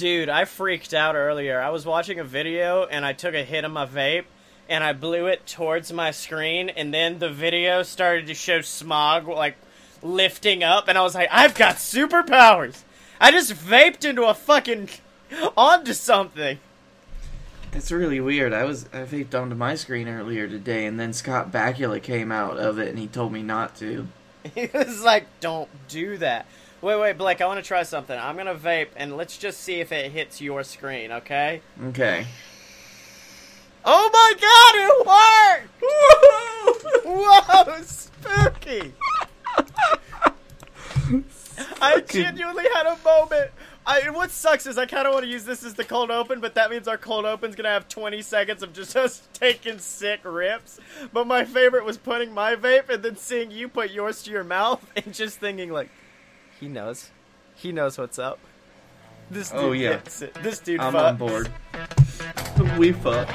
Dude, I freaked out earlier. I was watching a video and I took a hit of my vape and I blew it towards my screen and then the video started to show smog like lifting up and I was like, I've got superpowers. I just vaped into a fucking onto something. It's really weird. I was I vaped onto my screen earlier today, and then Scott Bakula came out of it, and he told me not to. He was like, "Don't do that." Wait, wait, Blake. I want to try something. I'm gonna vape, and let's just see if it hits your screen, okay? Okay. Oh my god, it worked! Whoa, spooky! I genuinely had a moment. I, what sucks is I kind of want to use this as the cold open, but that means our cold open's gonna have 20 seconds of just us taking sick rips. But my favorite was putting my vape and then seeing you put yours to your mouth and just thinking like, he knows, he knows what's up. This oh, dude Oh, yeah. gets it. This dude I'm fucks. on board. We fuck.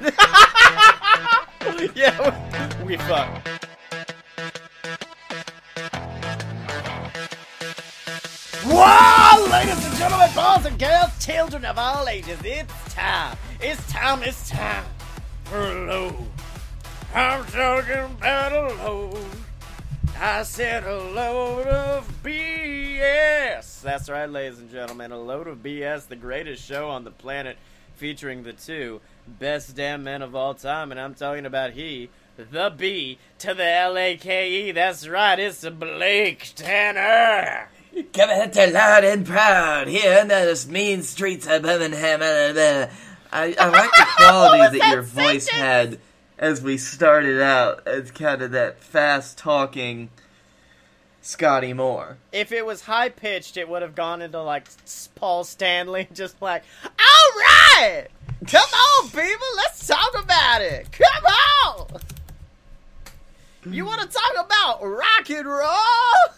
yeah, we fuck. Wow, ladies and gentlemen, boys and girls, children of all ages, it's time. It's time, it's time for a. I'm talking about a load. I said a load of BS. That's right, ladies and gentlemen, a load of BS, the greatest show on the planet, featuring the two best damn men of all time, and I'm talking about he, the B to the L A K E. That's right, it's Blake Tanner. Coming to loud and proud here in the mean streets of Birmingham. Uh, I, I like the quality that, that your voice had as we started out as kind of that fast talking Scotty Moore. If it was high pitched, it would have gone into like Paul Stanley, just like, all right, come on, people, let's talk about it. Come on. You want to talk about rock and roll?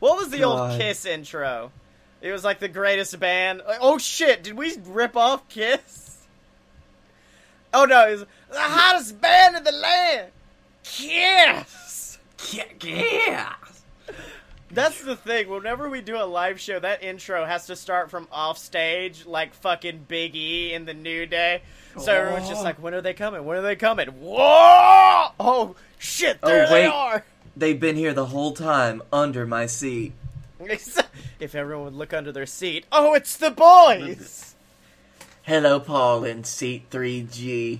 What was the old Kiss intro? It was like the greatest band. Like, Oh shit! Did we rip off Kiss? Oh no! it's the hottest band in the land. Kiss. Yeah. That's the thing. Whenever we do a live show, that intro has to start from off stage, like fucking Big E in the New Day. So everyone's just Oh. like, "When are they coming? When are they coming?" Whoa! Oh shit! Oh, There they are. They've been here the whole time under my seat. if everyone would look under their seat, oh, it's the boys. Hello, Paul in seat 3G.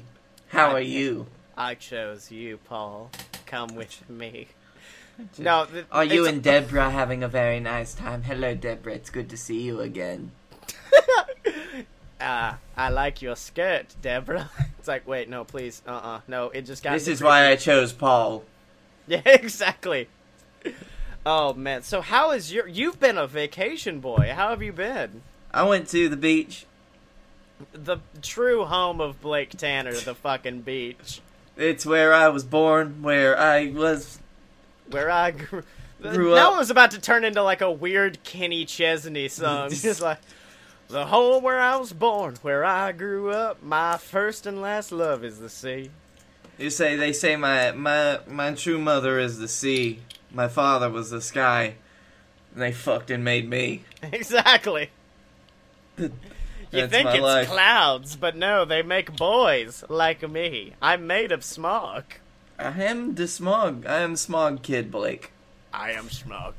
How are you? I chose you, Paul. Come with me. No, th- Are you and Deborah having a very nice time? Hello, Deborah. It's good to see you again. Ah, I like your skirt, Deborah. It's like, wait, no, please, uh, uh no. It just got. This is why. I chose Paul. Yeah, exactly. Oh man, so how is your? You've been a vacation boy. How have you been? I went to the beach. The true home of Blake Tanner, the fucking beach, It's where I was born, where I was. where I grew. Grew now up. it was about to turn into like a weird Kenny Chesney song. Just like the home where I was born, where I grew up. My first and last love is the sea. You say they say my my my true mother is the sea. My father was the sky. And they fucked and made me. Exactly. You That's think it's life. clouds, but no, they make boys like me. I'm made of smog. I am the smog. I am smog kid Blake. I am smog.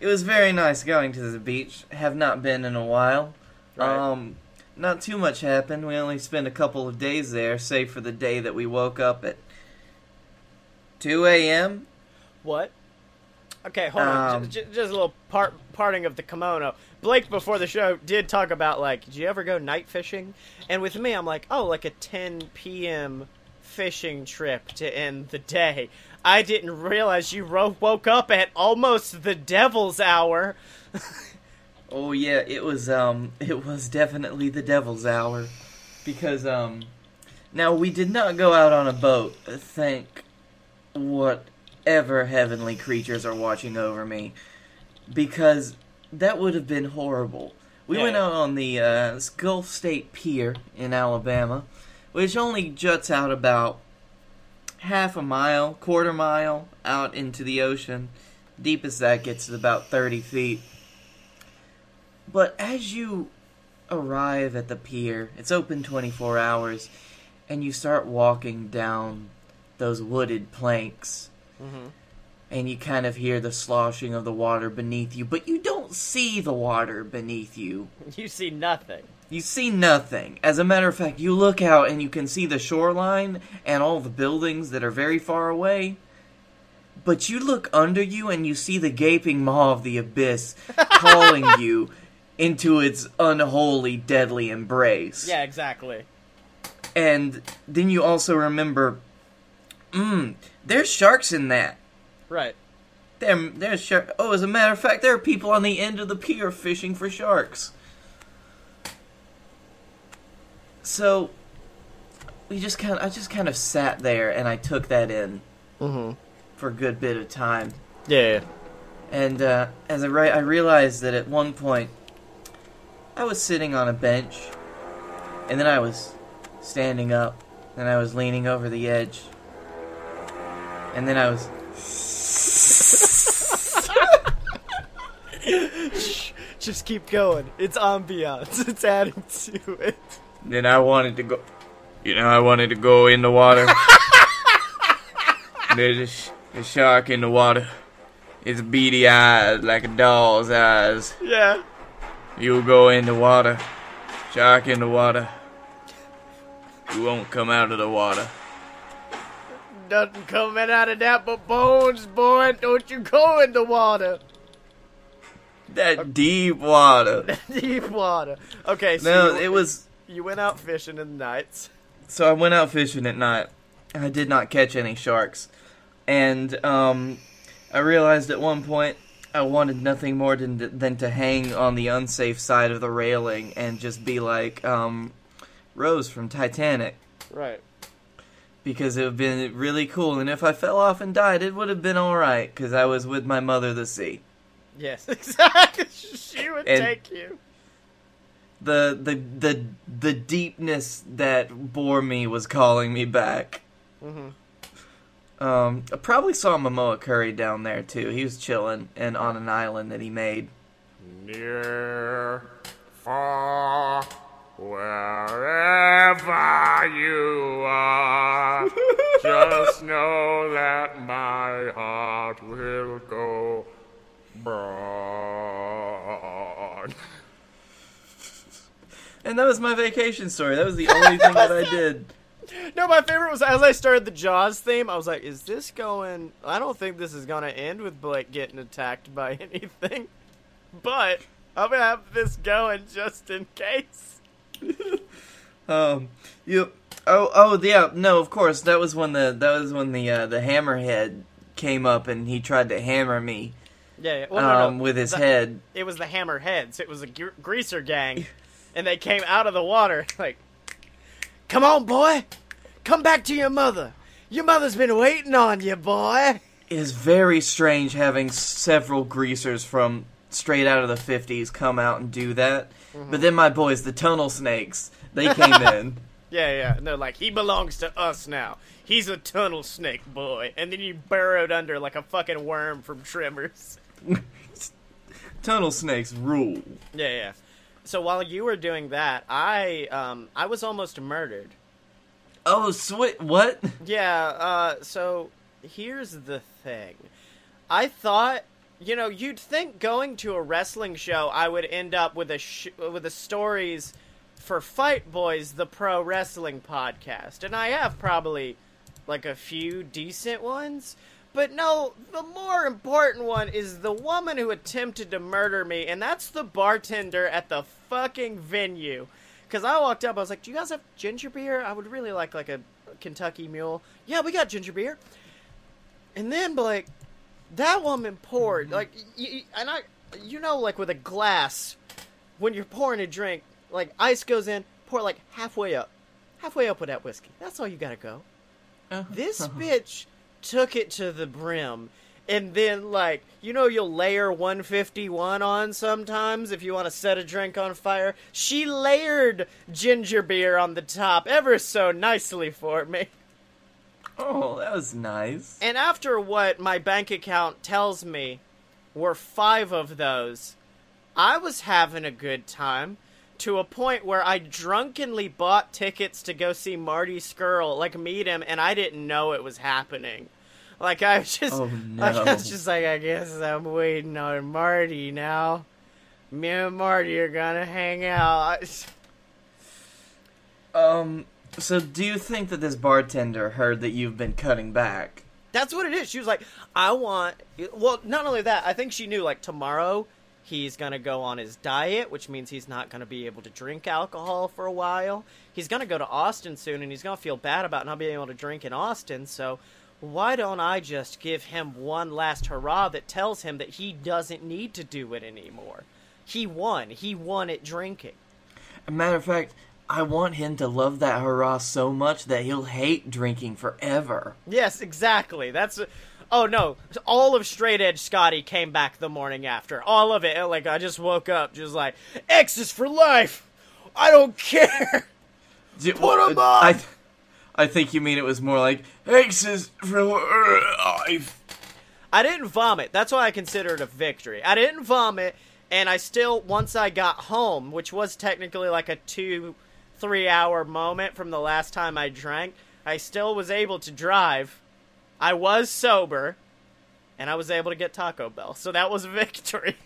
It was very nice going to the beach. Have not been in a while. Right. Um, not too much happened. We only spent a couple of days there, save for the day that we woke up at 2 a.m. What? Okay, hold on. Um, J- j- just a little part parting of the kimono. Blake before the show did talk about like, do you ever go night fishing? And with me, I'm like, oh, like a 10 p.m. fishing trip to end the day. I didn't realize you ro- woke up at almost the devil's hour. Oh yeah, it was um it was definitely the devil's hour because um now we did not go out on a boat. Thank whatever heavenly creatures are watching over me because that would have been horrible. We went out on the uh, Gulf State Pier in Alabama, which only juts out about half a mile, quarter mile out into the ocean. Deepest that gets is about 30 feet. But as you arrive at the pier. It's open 24 hours, and you start walking down those wooded planks, Mm-hmm. and you kind of hear the sloshing of the water beneath you, but you don't see the water beneath you. You see nothing. You see nothing. As a matter of fact, you look out and you can see the shoreline and all the buildings that are very far away. But you look under you and you see the gaping maw of the abyss calling you into its unholy, deadly embrace. Yeah, exactly. And then you also remember, mmm, there's sharks in that. Right. There, there's shark. Oh, as a matter of fact, there are people on the end of the pier fishing for sharks. So, we just kind of, I just kind of sat there and I took that in Mm-hmm. for a good bit of time. Yeah. And uh, as I re- I realized that at one point, I was sitting on a bench, and then I was standing up, and I was leaning over the edge, and then I was. Just keep going. It's ambiance. It's adding to it. Then I wanted to go. You know, I wanted to go in the water. There's a, sh- a shark in the water. It's beady eyes like a doll's eyes. Yeah. You go in the water. Shark in the water. You won't come out of the water. Nothing coming out of that but bones, boy. Don't you go in the water. That deep water. That deep water. Okay, so No, you, it was. you went out fishing in the nights. So I went out fishing at night. I did not catch any sharks. And um, I realized at one point I wanted nothing more than, than to hang on the unsafe side of the railing and just be like um, Rose from Titanic. Right. Because it would have been really cool. And if I fell off and died, it would have been alright. Because I was with my mother, the sea. Yes, exactly. she would And- take you. The, the, the, the deepness that bore me was calling me back. Mm-hmm. Um, I probably saw Momoa Curry down there too. He was chilling and on an island that he made. Near, far, wherever you are, just know that my heart will go broad. And that was my vacation story. That was the only thing that I did. No, my favorite was as I started the Jaws theme. I was like, "Is this going? I don't think this is gonna end with Blake getting attacked by anything, but I'm gonna have this going just in case." Um, you. Oh, oh, yeah. No, of course. That was when the that was when the uh, the hammerhead came up and he tried to hammer me Yeah, yeah. Well, no, um, no. with his The- head. It was the Hammerheads. It was a gre- greaser gang, and they came out of the water like, "Come on, boy, come back to your mother. Your mother's been waiting on you, boy." It is very strange having several greasers from straight out of the fifties come out and do that. But then my boys, the tunnel snakes, they came in. Yeah, yeah. And they're like, "He belongs to us now. He's a tunnel snake boy." And then you burrowed under like a fucking worm from Tremors. tunnel snakes rule. Yeah, yeah. So while you were doing that, I um I was almost murdered. Oh, sweet. What? Yeah, uh, so here's the thing. I thought, you know, you'd think going to a wrestling show, I would end up with a sh- with the stories for Fight Boys, the pro wrestling podcast, and I have probably like a few decent ones. But no, the more important one is the woman who attempted to murder me, and that's the bartender at the fucking venue. Because I walked up, I was like, "Do you guys have ginger beer? I would really like like a Kentucky Mule." Yeah, we got ginger beer. And then like that woman poured mm-hmm. like, y- y- and I, you know, like with a glass, when you're pouring a drink, like ice goes in, pour like halfway up, halfway up with that whiskey. That's all you gotta go. Uh-huh. This uh-huh. bitch took it to the brim. And then, like, you know, you'll layer 151 on sometimes if you want to set a drink on fire. She layered ginger beer on the top ever so nicely for me. Oh, that was nice. And after what my bank account tells me were five of those, I was having a good time. to a point where I drunkenly bought tickets to go see Marty Scurll, like meet him, and I didn't know it was happening. Like I was just, Oh, I was just like, I guess I'm waiting on Marty now. Me and Marty are gonna hang out. Um. So, do you think that this bartender heard that you've been cutting back? That's what it is. She was like, I want. Well, not only that, I think she knew like tomorrow he's gonna go on his diet, which means he's not gonna be able to drink alcohol for a while. He's gonna go to Austin soon, and he's gonna feel bad about not being able to drink in Austin. So, why don't I just give him one last hurrah that tells him that he doesn't need to do it anymore? He won. He won at drinking. A matter of fact, I want him to love that hurrah so much that he'll hate drinking forever. Yes, exactly. That's. Oh no! All of Straight Edge Scotty came back the morning after. All of it. Like I just woke up, just like X is for life. I don't care. D- Put on! I, th- I think you mean it was more like X's for life. I didn't vomit. That's why I consider it a victory. I didn't vomit, and I still once I got home, which was technically like a two, three hour moment from the last time I drank. I still was able to drive. I was sober, and I was able to get Taco Bell. So that was a victory.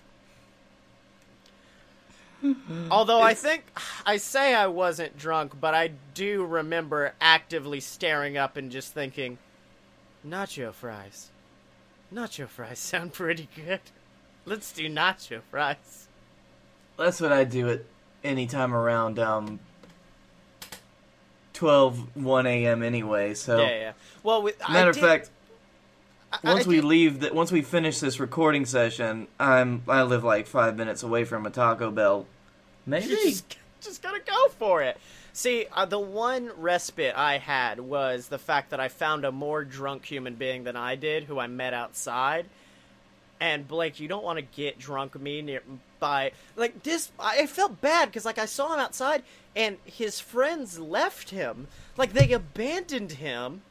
Although I think I say I wasn't drunk, but I do remember actively staring up and just thinking, nacho fries. Nacho fries sound pretty good. Let's do nacho fries. That's what I do at any time around um 12, 1 a.m. anyway. So, Yeah, yeah. Well, with, I matter of did- fact, I- I once we did- leave, that once we finish this recording session, I'm I live like five minutes away from a Taco Bell. Maybe. Just, just gotta go for it. See, uh, the one respite I had was the fact that I found a more drunk human being than I did, who I met outside. And Blake, you don't want to get drunk me near by like this. I I felt bad because like I saw him outside, and his friends left him. Like they abandoned him.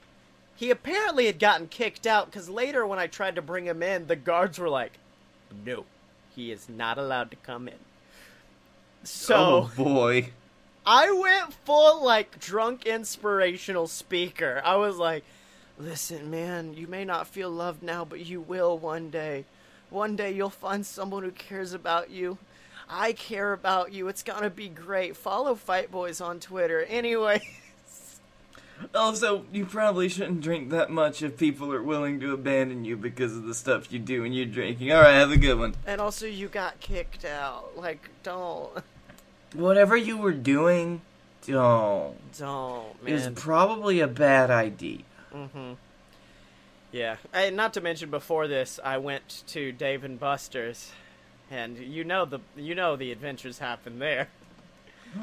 He apparently had gotten kicked out because later when I tried to bring him in, the guards were like, "No, he is not allowed to come in." So oh boy. I went full like drunk inspirational speaker. I was like, "Listen, man, you may not feel loved now, but you will one day. One day you'll find someone who cares about you. I care about you. It's gonna be great. Follow Fight Boys on Twitter. Anyway, Also, you probably shouldn't drink that much if people are willing to abandon you because of the stuff you do when you're drinking. All right, have a good one. and also you got kicked out. Like, don't, Whatever you were doing, don't. don't, It was probably a bad idea. Mm-hmm. Yeah, and not to mention before this, I went to Dave and Buster's, and you know the you know the adventures happen there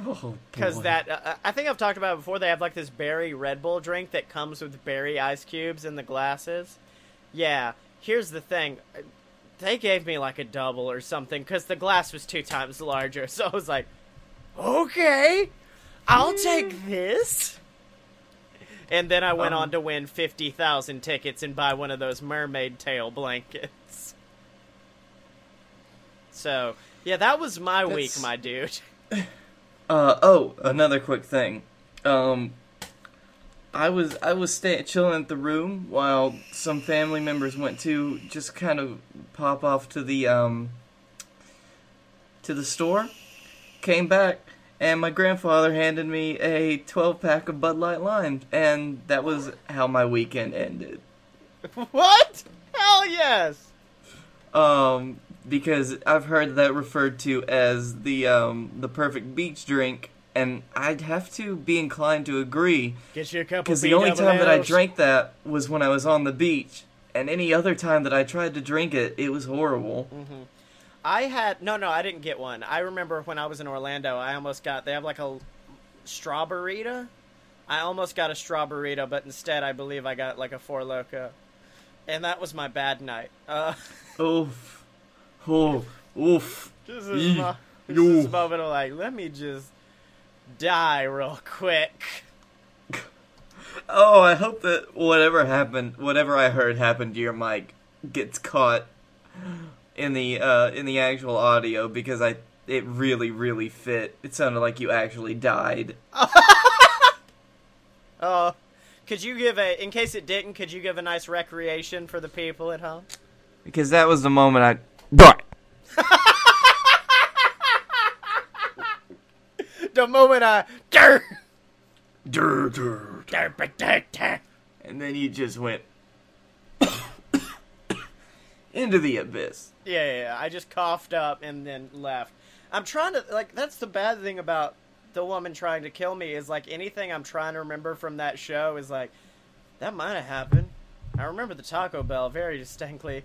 Oh, because that uh, I think I've talked about it before. They have like this berry Red Bull drink that comes with berry ice cubes in the glasses. Yeah, here's the thing. They gave me like a double or something because the glass was two times larger. So I was like, okay, I'll take this. And then I went Um, on to win 50,000 tickets and buy one of those mermaid tail blankets. So, yeah, that was my week, my dude. Uh oh, another quick thing. Um, I was I was staying chilling at the room while some family members went to just kind of pop off to the um to the store. Came back and my grandfather handed me a 12 pack of Bud Light Lime and that was how my weekend ended. what? Hell yes! Um because I've heard that referred to as the um the perfect beach drink and I'd have to be inclined to agree Get you a couple because the only time that I drank that was when I was on the beach and any other time that I tried to drink it it was horrible. I had no, no, I didn't get one. I remember when I was in Orlando, I almost got. They have like a strawberryta. I almost got a strawberryta, but instead, I believe I got like a Four Loko, and that was my bad night. Uh, Oof. Oh, oof. just this, Eek. mo- this moment of like, let me just die real quick. Oh, I hope that whatever happened, whatever I heard happened to your mic gets caught in the uh in the actual audio because I it really, really fit. It sounded like you actually died. Oh, could you give a, in case it didn't, could you give a nice recreation for the people at home? Because that was the moment I died. The moment I, Durr, Durr, durr, durr, durr, durr, durr. And then you just went into the abyss. Yeah, yeah, yeah. I just coughed up and then left. I'm trying to like that's the bad thing about the woman trying to kill me is like anything I'm trying to remember from that show is like that might have happened. I remember the Taco Bell very distinctly.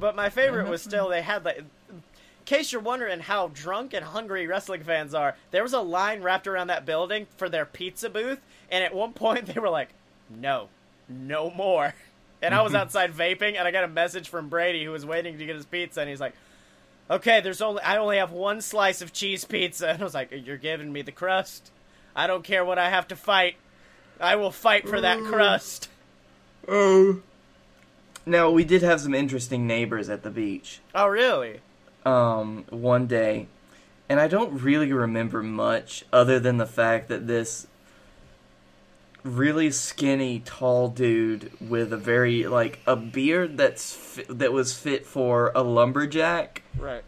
But my favorite was still they had like in case you're wondering how drunk and hungry wrestling fans are, there was a line wrapped around that building for their pizza booth, and at one point they were like, No, no more. And I was outside vaping and I got a message from Brady who was waiting to get his pizza and he's like, Okay, there's only I only have one slice of cheese pizza and I was like, You're giving me the crust. I don't care what I have to fight. I will fight for that crust. Oh. Now we did have some interesting neighbors at the beach. Oh really? Um, one day, and I don't really remember much other than the fact that this really skinny, tall dude with a very like a beard that's fi- that was fit for a lumberjack, Right.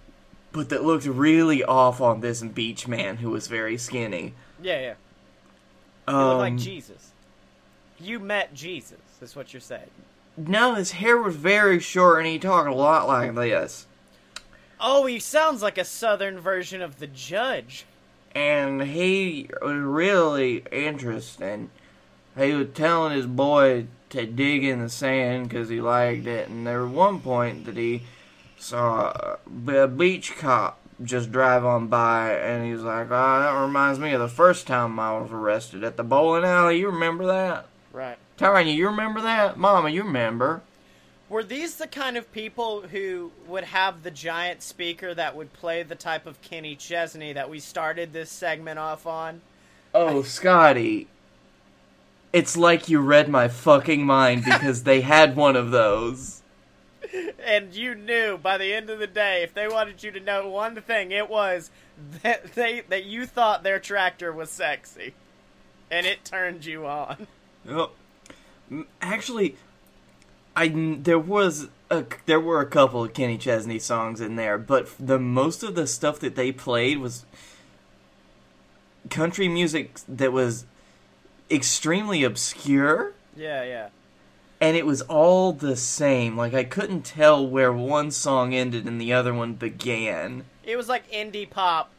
but that looked really off on this beach man who was very skinny. Yeah, yeah. You Um, look like Jesus. You met Jesus, is what you're saying. No, his hair was very short, and he talked a lot like this. Oh, he sounds like a southern version of the judge. and he was really interesting. He was telling his boy to dig in the sand because he liked it, and there was one point that he saw a a beach cop just drive on by, and he was like, "Oh, that reminds me of the first time I was arrested at the bowling alley. You remember that?" Right. Tanya, you remember that? Mama, you remember? Were these the kind of people who would have the giant speaker that would play the type of Kenny Chesney that we started this segment off on? Oh, Scotty. It's like you read my fucking mind because they had one of those. And you knew by the end of the day, if they wanted you to know one thing, it was that they that you thought their tractor was sexy, and it turned you on. Yep. Actually, I there was a there were a couple of Kenny Chesney songs in there, but the most of the stuff that they played was country music that was extremely obscure Yeah, yeah. and it was all the same. Like I couldn't tell where one song ended and the other one began. It was like indie pop,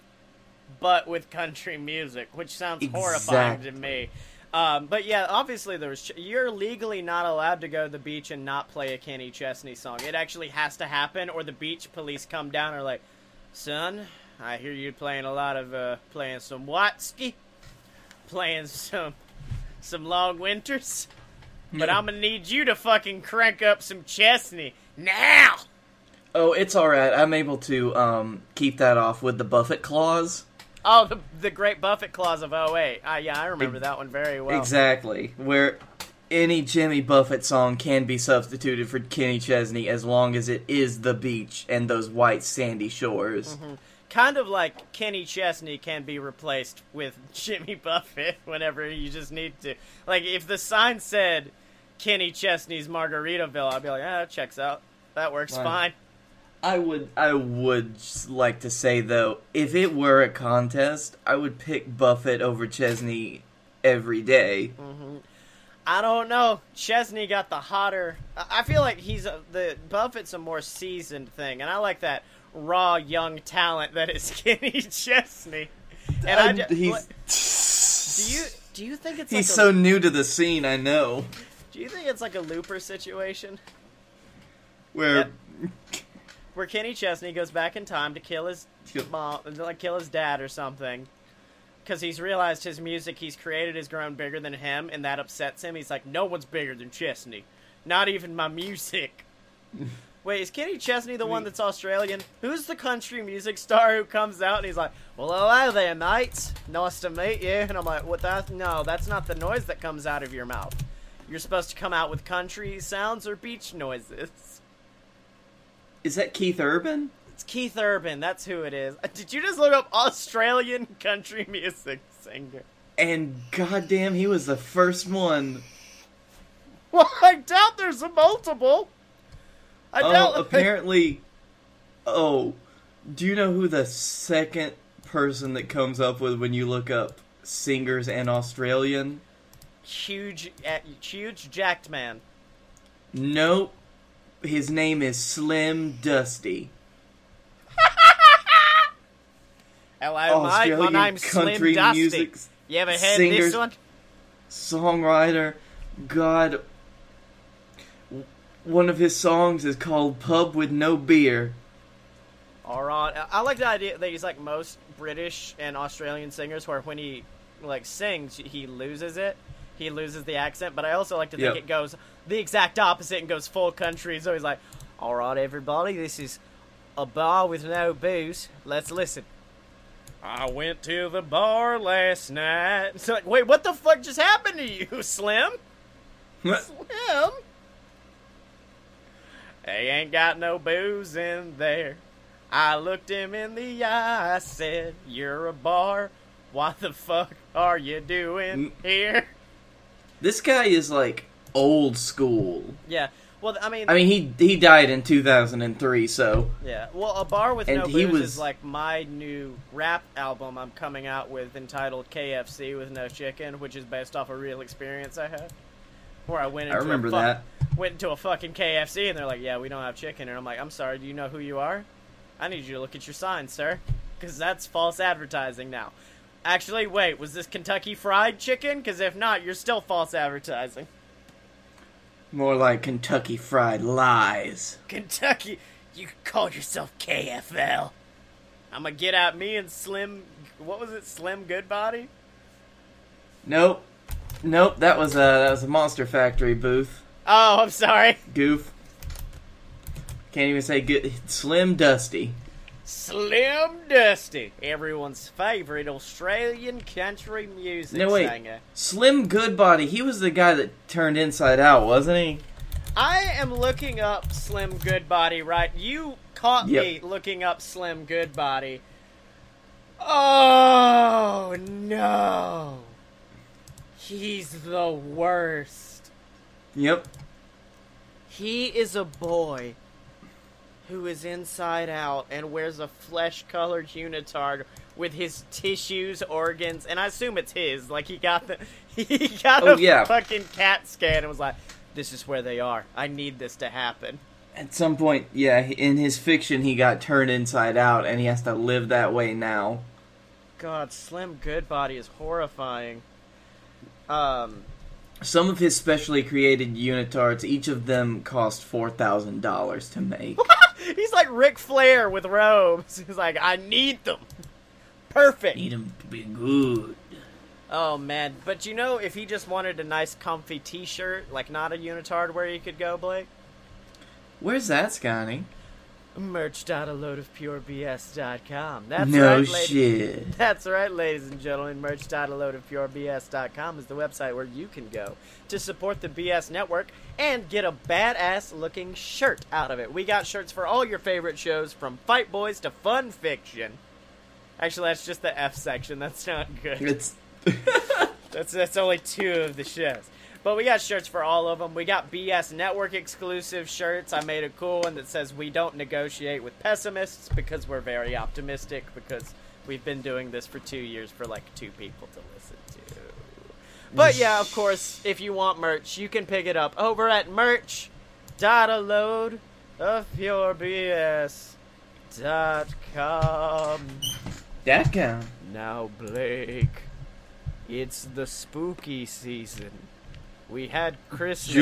but with country music, which sounds horrifying to me. Um, but yeah, obviously there was. You're legally not allowed to go to the beach and not play a Kenny Chesney song. It actually has to happen, or the beach police come down and are like, "Son, I hear you playing a lot of uh, playing some Watsky, playing some some Long Winters, but I'm gonna need you to fucking crank up some Chesney now." Oh, it's all right. I'm able to um, keep that off with the Buffett clause. Oh, the the Great Buffett Clause of 08. Ah, yeah, I remember that one very well. Exactly. Where any Jimmy Buffett song can be substituted for Kenny Chesney as long as it is the beach and those white sandy shores. Kind of like Kenny Chesney can be replaced with Jimmy Buffett whenever you just need to. Like, if the sign said Kenny Chesney's Margaritaville, I'd be like, ah, that checks out. That works fine. I would I would like to say though, if it were a contest, I would pick Buffett over Chesney every day. I don't know. Chesney got the hotter. I feel like he's a, the Buffett's a more seasoned thing, and I like that raw young talent that is Kenny Chesney. And I Um, ju- he's what- do you do you think it's he's like so a, new to the scene. I know. do you think it's like a Looper situation Where where Kenny Chesney goes back in time to kill his mom, like kill his dad or something? Because he's realized his music he's created has grown bigger than him, and that upsets him. He's like, no one's bigger than Chesney, not even my music. Wait, is Kenny Chesney the one that's Australian? Who's the country music star who comes out and he's like, "Well, hello there, mates. Nice to meet you." And I'm like, "What? That? No, that's not the noise that comes out of your mouth. You're supposed to come out with country sounds or beach noises." Is that Keith Urban? It's Keith Urban. That's who it is. Did you just look up Australian country music singer? And goddamn, he was the first one. Well, I doubt there's a multiple. I doubt. Oh, apparently. Oh, do you know who the second person that comes up with when you look up singers and Australian? huge, uh, huge jacked man. Nope. His name is Slim Dusty. Hello, mate. My name's country Slim Dusty. music You ever heard this singers- one? songwriter. God. One of his songs is called Pub with No Beer. All right. I- I like the idea that he's like most British and Australian singers, where when he like sings, he loses it. He loses the accent. But I also like to think Yep. it goes the exact opposite and goes full country. So he's like, "All right, everybody, this is a bar with no booze. Let's listen." I went to the bar last night. It's like, wait, what the fuck just happened to you, Slim? Slim? They ain't got no booze in there. I looked him in the eye. I said, You're a bar. What the fuck are you doing here? This guy is like old school. Yeah. Well, I mean, I mean, he he died in 2003, so yeah. Well, a bar with And no he booze was- is like my new rap album I'm coming out with entitled KFC with no chicken, which is based off a real experience I had. Where I went I remember a fuck- that. went into a fucking KFC and they're like, "Yeah, we don't have chicken." And I'm like, "I'm sorry, do you know who you are? I need you to look at your sign, sir, because that's false advertising now." Actually, wait, was this Kentucky Fried Chicken? Because if not, you're still false advertising. More like Kentucky Fried Lies. Kentucky, you called yourself KFL. I'm gonna get out me and Slim. What was it, Slim Goodbody? Nope, nope. That was a that was a Monster Factory booth. Oh, I'm sorry, Goof. Can't even say good. Slim Dusty. Slim Dusty, everyone's favorite Australian country music No wait, singer. Slim Goodbody. He was the guy that turned Inside Out, wasn't he? I am looking up Slim Goodbody, right? You caught me looking up Slim Goodbody. Oh no. He's the worst. Yep. He is a boy who is inside out and wears a flesh colored unitard with his tissues, organs, and I assume it's his. Like he got the he got Oh, a yeah. fucking CAT scan and was like, This is where they are. I need this to happen. At some point, yeah, in his fiction, he got turned inside out, and he has to live that way now. God, Slim Goodbody is horrifying. Um, Some of his specially created unitards, each of them cost four thousand dollars to make. He's like Ric Flair with robes. He's like, I need them. Perfect. Need them to be good. Oh man, but you know, if he just wanted a nice, comfy T-shirt, like not a unitard, where he could go, Blake? Where's that, Scotty? Merch.aloadofpurebs.com. That's no right, ladies. shit. That's right, ladies and gentlemen. Merch.aloadofpurebs.com is the website where you can go to support the BS network and get a badass looking shirt out of it. We got shirts for all your favorite shows, from Fight Boys to Fun Fiction. Actually, that's just the F section. That's not good. It's That's that's only two of the shows. But we got shirts for all of them. We got BS Network exclusive shirts. I made a cool one that says we don't negotiate with pessimists because we're very optimistic because we've been doing this for two years for like two people to listen to. But yeah, of course, if you want merch, you can pick it up over at merch dot a load of your BS dot com. that guy. Now, Blake, it's the spooky season. We had Christmas.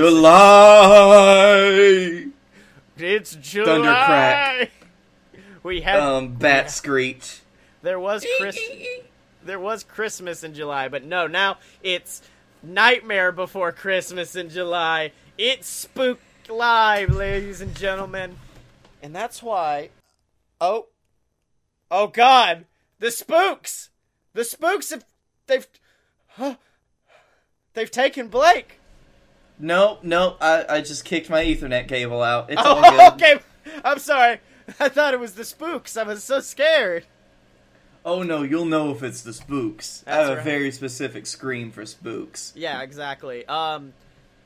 July. It's July. Thundercrack. We had Um, bat screech. there was Chris there was Christmas in July, but no, now it's Nightmare Before Christmas in July. It's Spook Live, ladies and gentlemen. And that's why Oh Oh god, the spooks. The spooks have they've huh, they've taken Blake. Nope, nope. I, I just kicked my Ethernet cable out. It's all Oh, good. okay. I'm sorry. I thought it was the spooks. I was so scared. Oh no, you'll know if it's the spooks. I That's have a very specific scream for spooks. Yeah, exactly. Um,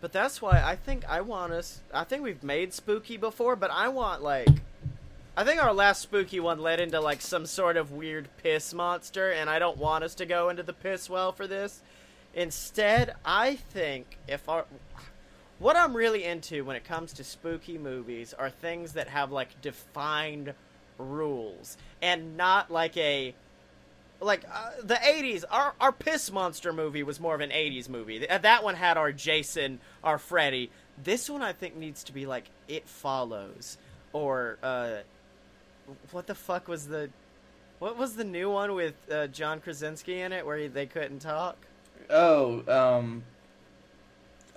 but that's why I think I want us. I think we've made spooky before, but I want like. I think our last spooky one led into like some sort of weird piss monster, and I don't want us to go into the piss well for this. Instead, I think if our what I'm really into when it comes to spooky movies are things that have like defined rules and not like a like uh, the 80s our our piss monster movie was more of an 80s movie. That one had our jason our freddy. This one i think needs to be like it follows or uh what the fuck was the what was the new one with uh, john krasinski in it where he, they couldn't talk Oh, um.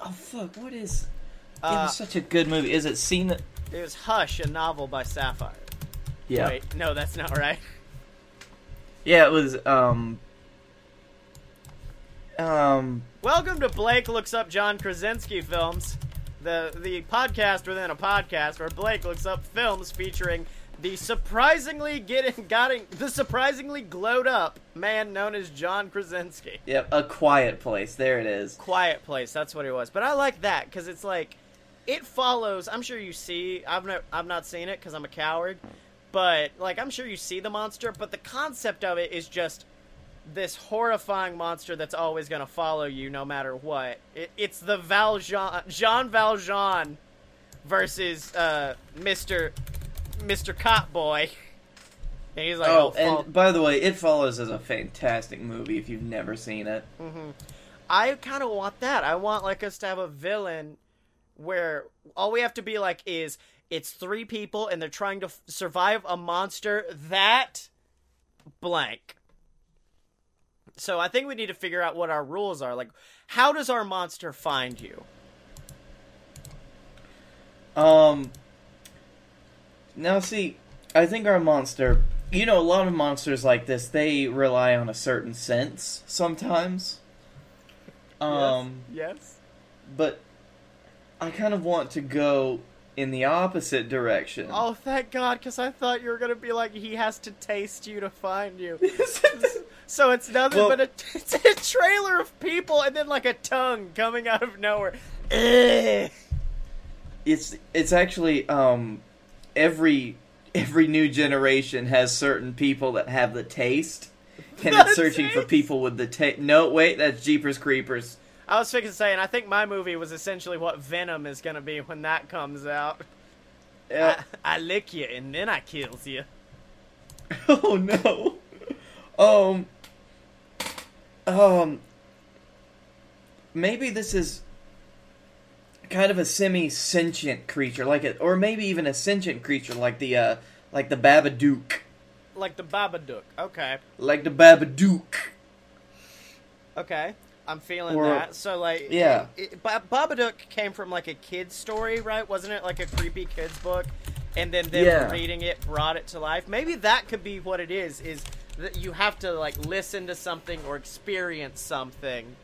Oh fuck! What is? it uh, was such a good movie. Is it seen? it was hush a novel by sapphire Yeah. wait no that's not right Yeah, it was. Um. Um. Welcome to Blake looks up John Krasinski films, the the podcast within a podcast where Blake looks up films featuring the surprisingly getting getting the surprisingly glowed up man known as John Krasinski. Yep. A Quiet Place. There it is. Quiet Place, that's what it was. But I like that because it's like it follows. I'm sure you see. I've not I've not seen it because I'm a coward, but like I'm sure you see the monster. But the concept of it is just this horrifying monster that's always going to follow you no matter what. It, it's the Valjean, Jean Valjean versus uh, Mister Mister Cop Boy. And he's like, Oh, oh, fall- and by the way, It Follows is a fantastic movie if you've never seen it. I kind of want that. I want like us to have a villain where all we have to be like is it's three people and they're trying to f- survive a monster that blank. So I think we need to figure out what our rules are. Like, how does our monster find you? Um. Now, see, I think our monster. You know, a lot of monsters like this, they rely on a certain sense sometimes. Um, Yes. but I kind of want to go in the opposite direction. Oh, thank God, because I thought you were gonna be like he has to taste you to find you. So it's nothing Well- but a, it's a trailer of people and then like a tongue coming out of nowhere. It's it's actually um every every new generation has certain people that have the taste and The it's searching for people with the taste no wait that's jeepers creepers I was fixing to say, and I think my movie was essentially what Venom is gonna be when that comes out. Yeah. I, I lick you and then I kills you. oh no um um maybe this is kind of a semi-sentient creature like it or maybe even a sentient creature like the uh like the babadook Like the Babadook. Okay. like the babadook Okay. I'm feeling Or- that. So like, Yeah. it, it, Ba- Babadook came from like a kid's story, right? Wasn't it like a creepy kid's book? And then them Yeah. reading it brought it to life. Maybe that could be what it is. Is that you have to like listen to something or experience something,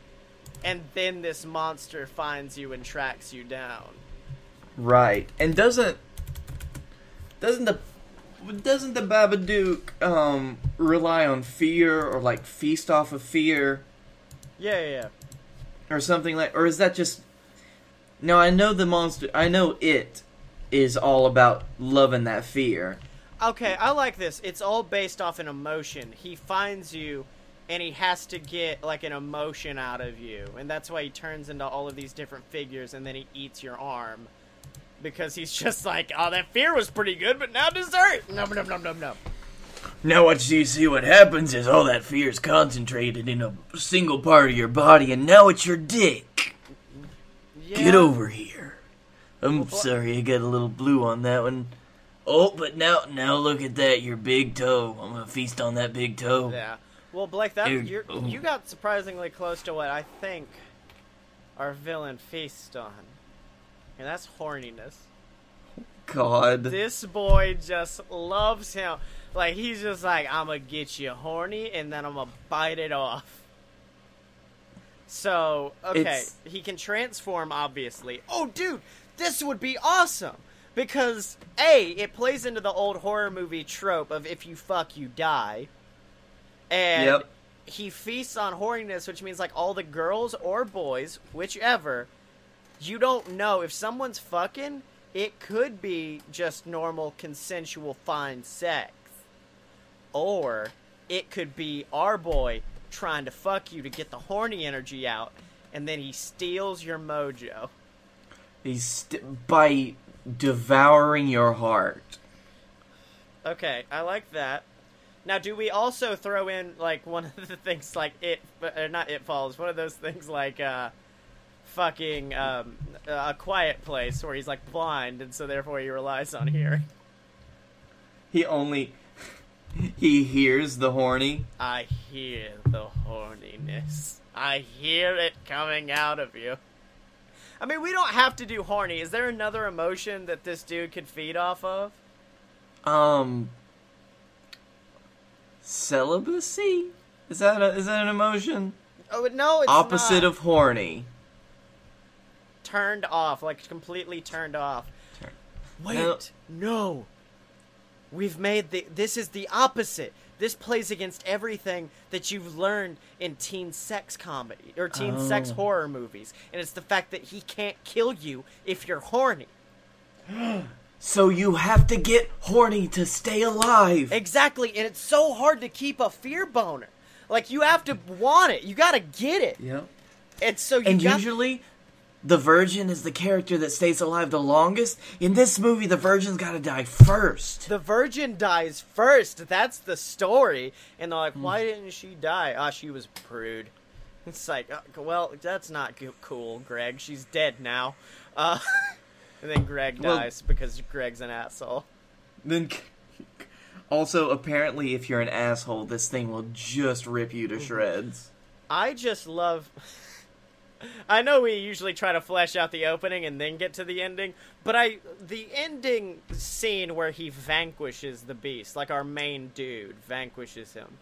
and then this monster finds you and tracks you down. Right. And doesn't doesn't the doesn't the Babadook um rely on fear or like feast off of fear Yeah, yeah, yeah. or something like or is that just No, I know the monster I know it is all about loving that fear. Okay, I like this. It's all based off an emotion. He finds you and he has to get like an emotion out of you. And that's why he turns into all of these different figures and then he eats your arm. Because he's just like, oh, that fear was pretty good, but now dessert. Num num num num num. Now what you see what happens is all that fear is concentrated in a single part of your body and now it's your dick. Yeah. Get over here. I'm Well, sorry, I got a little blue on that one. Oh, but now, now look at that, your big toe. I'm gonna feast on that big toe. Yeah. Well, Blake, that Dude, you're, oh. you got surprisingly close to what I think our villain feasts on, and that's horniness. God. this boy just loves him. Like he's just like, I'm gonna get you horny and then I'm gonna bite it off. So okay, It's- he can transform obviously. Oh, dude, this would be awesome. because a it plays into the old horror movie trope of if you fuck you die, and Yep. he feasts on horniness, which means like all the girls or boys, whichever, you don't know if someone's fucking. It could be just normal consensual fine sex, or it could be our boy trying to fuck you to get the horny energy out, and then he steals your mojo. He's st- by devouring your heart. Okay, I like that. Now, do we also throw in like one of the things like it, or not it falls? One of those things like uh, fucking um, a quiet place where he's like blind, and so therefore he relies on hearing. He only he hears the horny. I hear the horniness. I hear it coming out of you. I mean, we don't have to do horny. Is there another emotion that this dude could feed off of? Um, celibacy is that a, is that an emotion? Oh no, it's Opposite not. of horny. turned off, like completely turned off. Turn- Wait, No. no. We've made the. This is the opposite. This plays against everything that you've learned in teen sex comedy or teen oh. sex Oh. horror movies, and it's the fact that he can't kill you if you're horny. So you have to get horny to stay alive. Exactly, and it's so hard to keep a fear boner. Like you have to want it. You got to get it. Yep. And so you And got usually, the virgin is the character that stays alive the longest. In this movie, the virgin's got to die first. the virgin dies first. That's the story. And they're like, Hmm. why didn't she die? Ah, she was prude. It's like, uh, well, that's not cool, Greg. She's dead now. Uh, and then Greg Well- dies because Greg's an asshole. Then, also apparently, if you're an asshole, this thing will just rip you to shreds. I just love. I know we usually try to flesh out the opening and then get to the ending, but I the ending scene where he vanquishes the beast, like our main dude vanquishes him.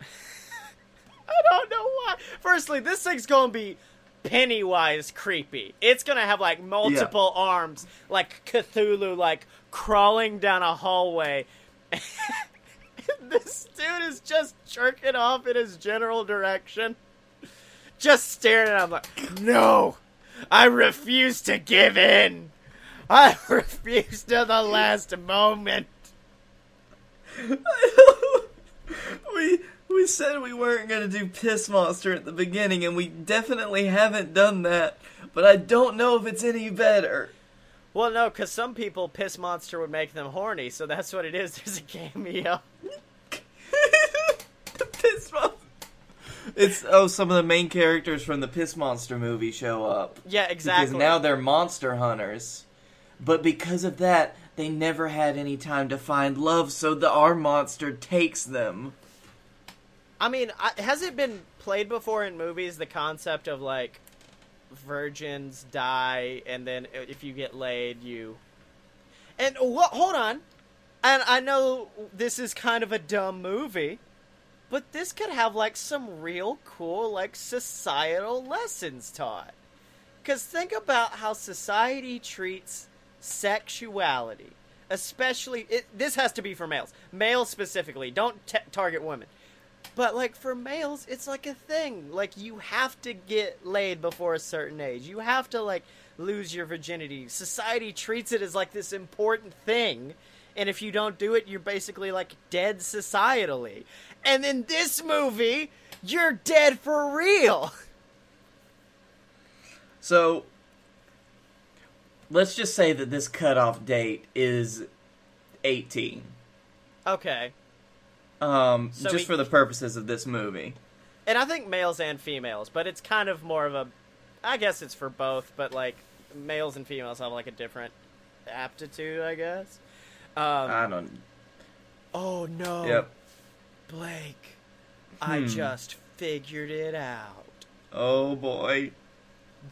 I don't know why. Firstly, this thing's gonna be Pennywise creepy. It's gonna have like multiple arms, like Cthulhu, like crawling down a hallway. this dude is just jerking off in his general direction. Just staring at him like, no, I refuse to give in. I refuse to the last moment. we we said we weren't gonna do piss monster at the beginning, and we definitely haven't done that. But I don't know if it's any better. Well, no, because some people piss monster would make them horny, so that's what it is. There's a cameo. the piss monster. It's oh, some of the main characters from the Piss Monster movie show up. Yeah, exactly. Because now they're monster hunters. But because of that, they never had any time to find love, so the our monster takes them. I mean, has it been played before in movies? The concept of like virgins die, and then if you get laid, you. And what? Hold on. And I know this is kind of a dumb movie, but this could have like some real cool like societal lessons taught. Because think about how society treats sexuality, especially it, this has to be for males, males specifically. Don't t- target women. But like for males, it's like a thing. Like you have to get laid before a certain age. You have to like lose your virginity. Society treats it as like this important thing. And if you don't do it, you're basically like dead societally. And in this movie, you're dead for real. So let's just say that this cutoff date is 18. Okay. Um, So just we- for the purposes of this movie. And I think males and females, but it's kind of more of a I guess it's for both, but like males and females have like a different aptitude, I guess. Um, I don't. oh no. Yep. Blake, I Hmm. just figured it out. Oh boy.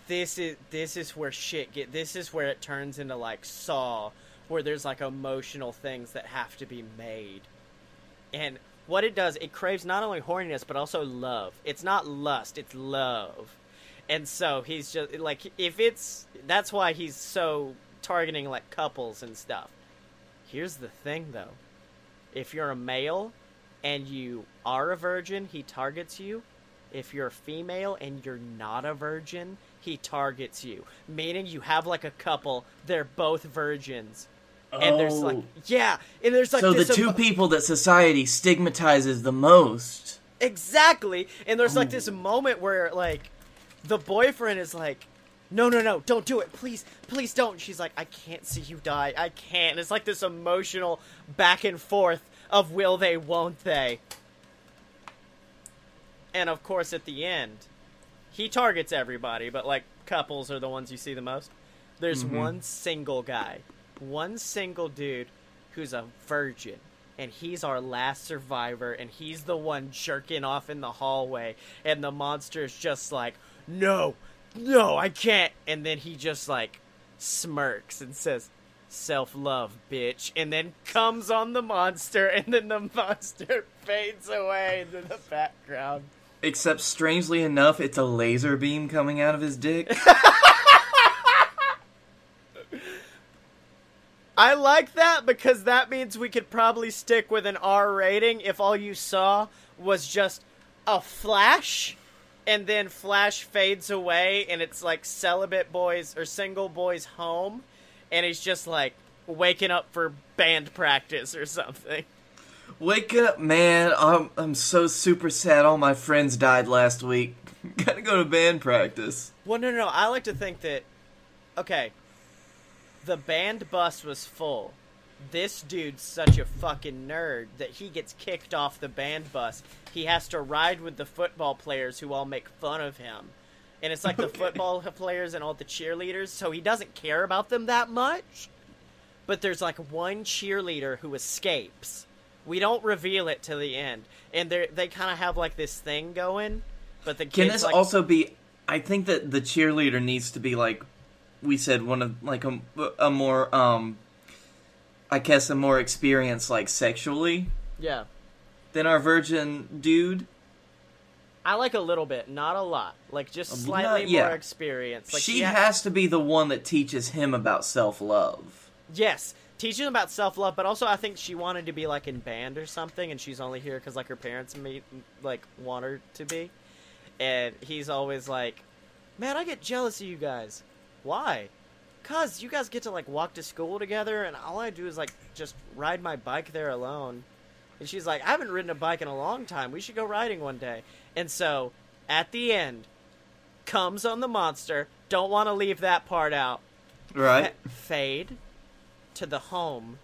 This is this is where shit get. This is where it turns into like Saw, where there's like emotional things that have to be made, and what it does, it craves not only horniness but also love. It's not lust, it's love, and so he's just like if it's that's why he's so targeting like couples and stuff. Here's the thing though. If you're a male and you are a virgin, he targets you. If you're a female and you're not a virgin, he targets you. Meaning you have like a couple, they're both virgins. And there's like Oh. yeah, and there's like so the two people that society stigmatizes the most. Exactly. And there's like this moment where like the boyfriend is like, "No, no, no, don't do it. Please, please don't." And she's like, "I can't see you die. I can't." And it's like this emotional back and forth of will they, won't they? And of course at the end, he targets everybody, but like couples are the ones you see the most. There's Mhm. one single guy, one single dude who's a virgin, and he's our last survivor, and he's the one jerking off in the hallway, and the monster's just like, no, no, I can't. And then he just like smirks and says, self love, bitch, and then comes on the monster, and then the monster fades away into the background. Except strangely enough, it's a laser beam coming out of his dick. I like that because that means we could probably stick with an R rating if all you saw was just a flash and then flash fades away and it's like celibate boys or single boys home and he's just like waking up for band practice or something. Wake up, man. I'm I'm so super sad. All my friends died last week. Gotta go to band practice. Well, no, no, no. I like to think that. Okay. The band bus was full. This dude's such a fucking nerd that he gets kicked off the band bus. He has to ride with the football players who all make fun of him. And it's like the football players and all the cheerleaders, so he doesn't care about them that much. But there's like one cheerleader who escapes. We don't reveal it till the end. And they they kind of have like this thing going. But the Can this like, also be? I think that the cheerleader needs to be like we said, one of like a, a more um, I guess a more experienced like sexually Yeah. than our virgin dude. I like a little bit, not a lot. Like just slightly not- yeah. more experience. Like she ha- has to be the one that teaches him about self love. yes, teaching him about self love, but also I think she wanted to be like in band or something, and she's only here because like her parents made like want her to be, and he's always like, "Man, I get jealous of you guys. Why? Cause you guys get to like walk to school together, and all I do is like just ride my bike there alone." And she's like, "I haven't ridden a bike in a long time. We should go riding one day." And so, at the end, comes on the monster. Don't want to leave that part out. Right. Fade to the home.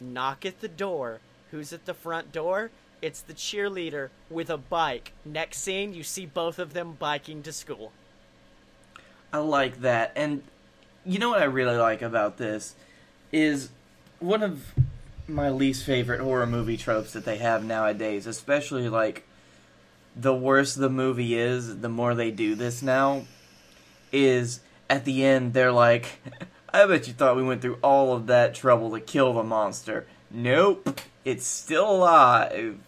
Knock at the door. Who's at the front door? It's the cheerleader with a bike. Next scene, you see both of them biking to school. I like that. And you know what I really like about this is one of my least favorite horror movie tropes that they have nowadays, especially like the worse the movie is, the more they do this now, is at the end they're like, I bet you thought we went through all of that trouble to kill the monster. Nope. It's still alive.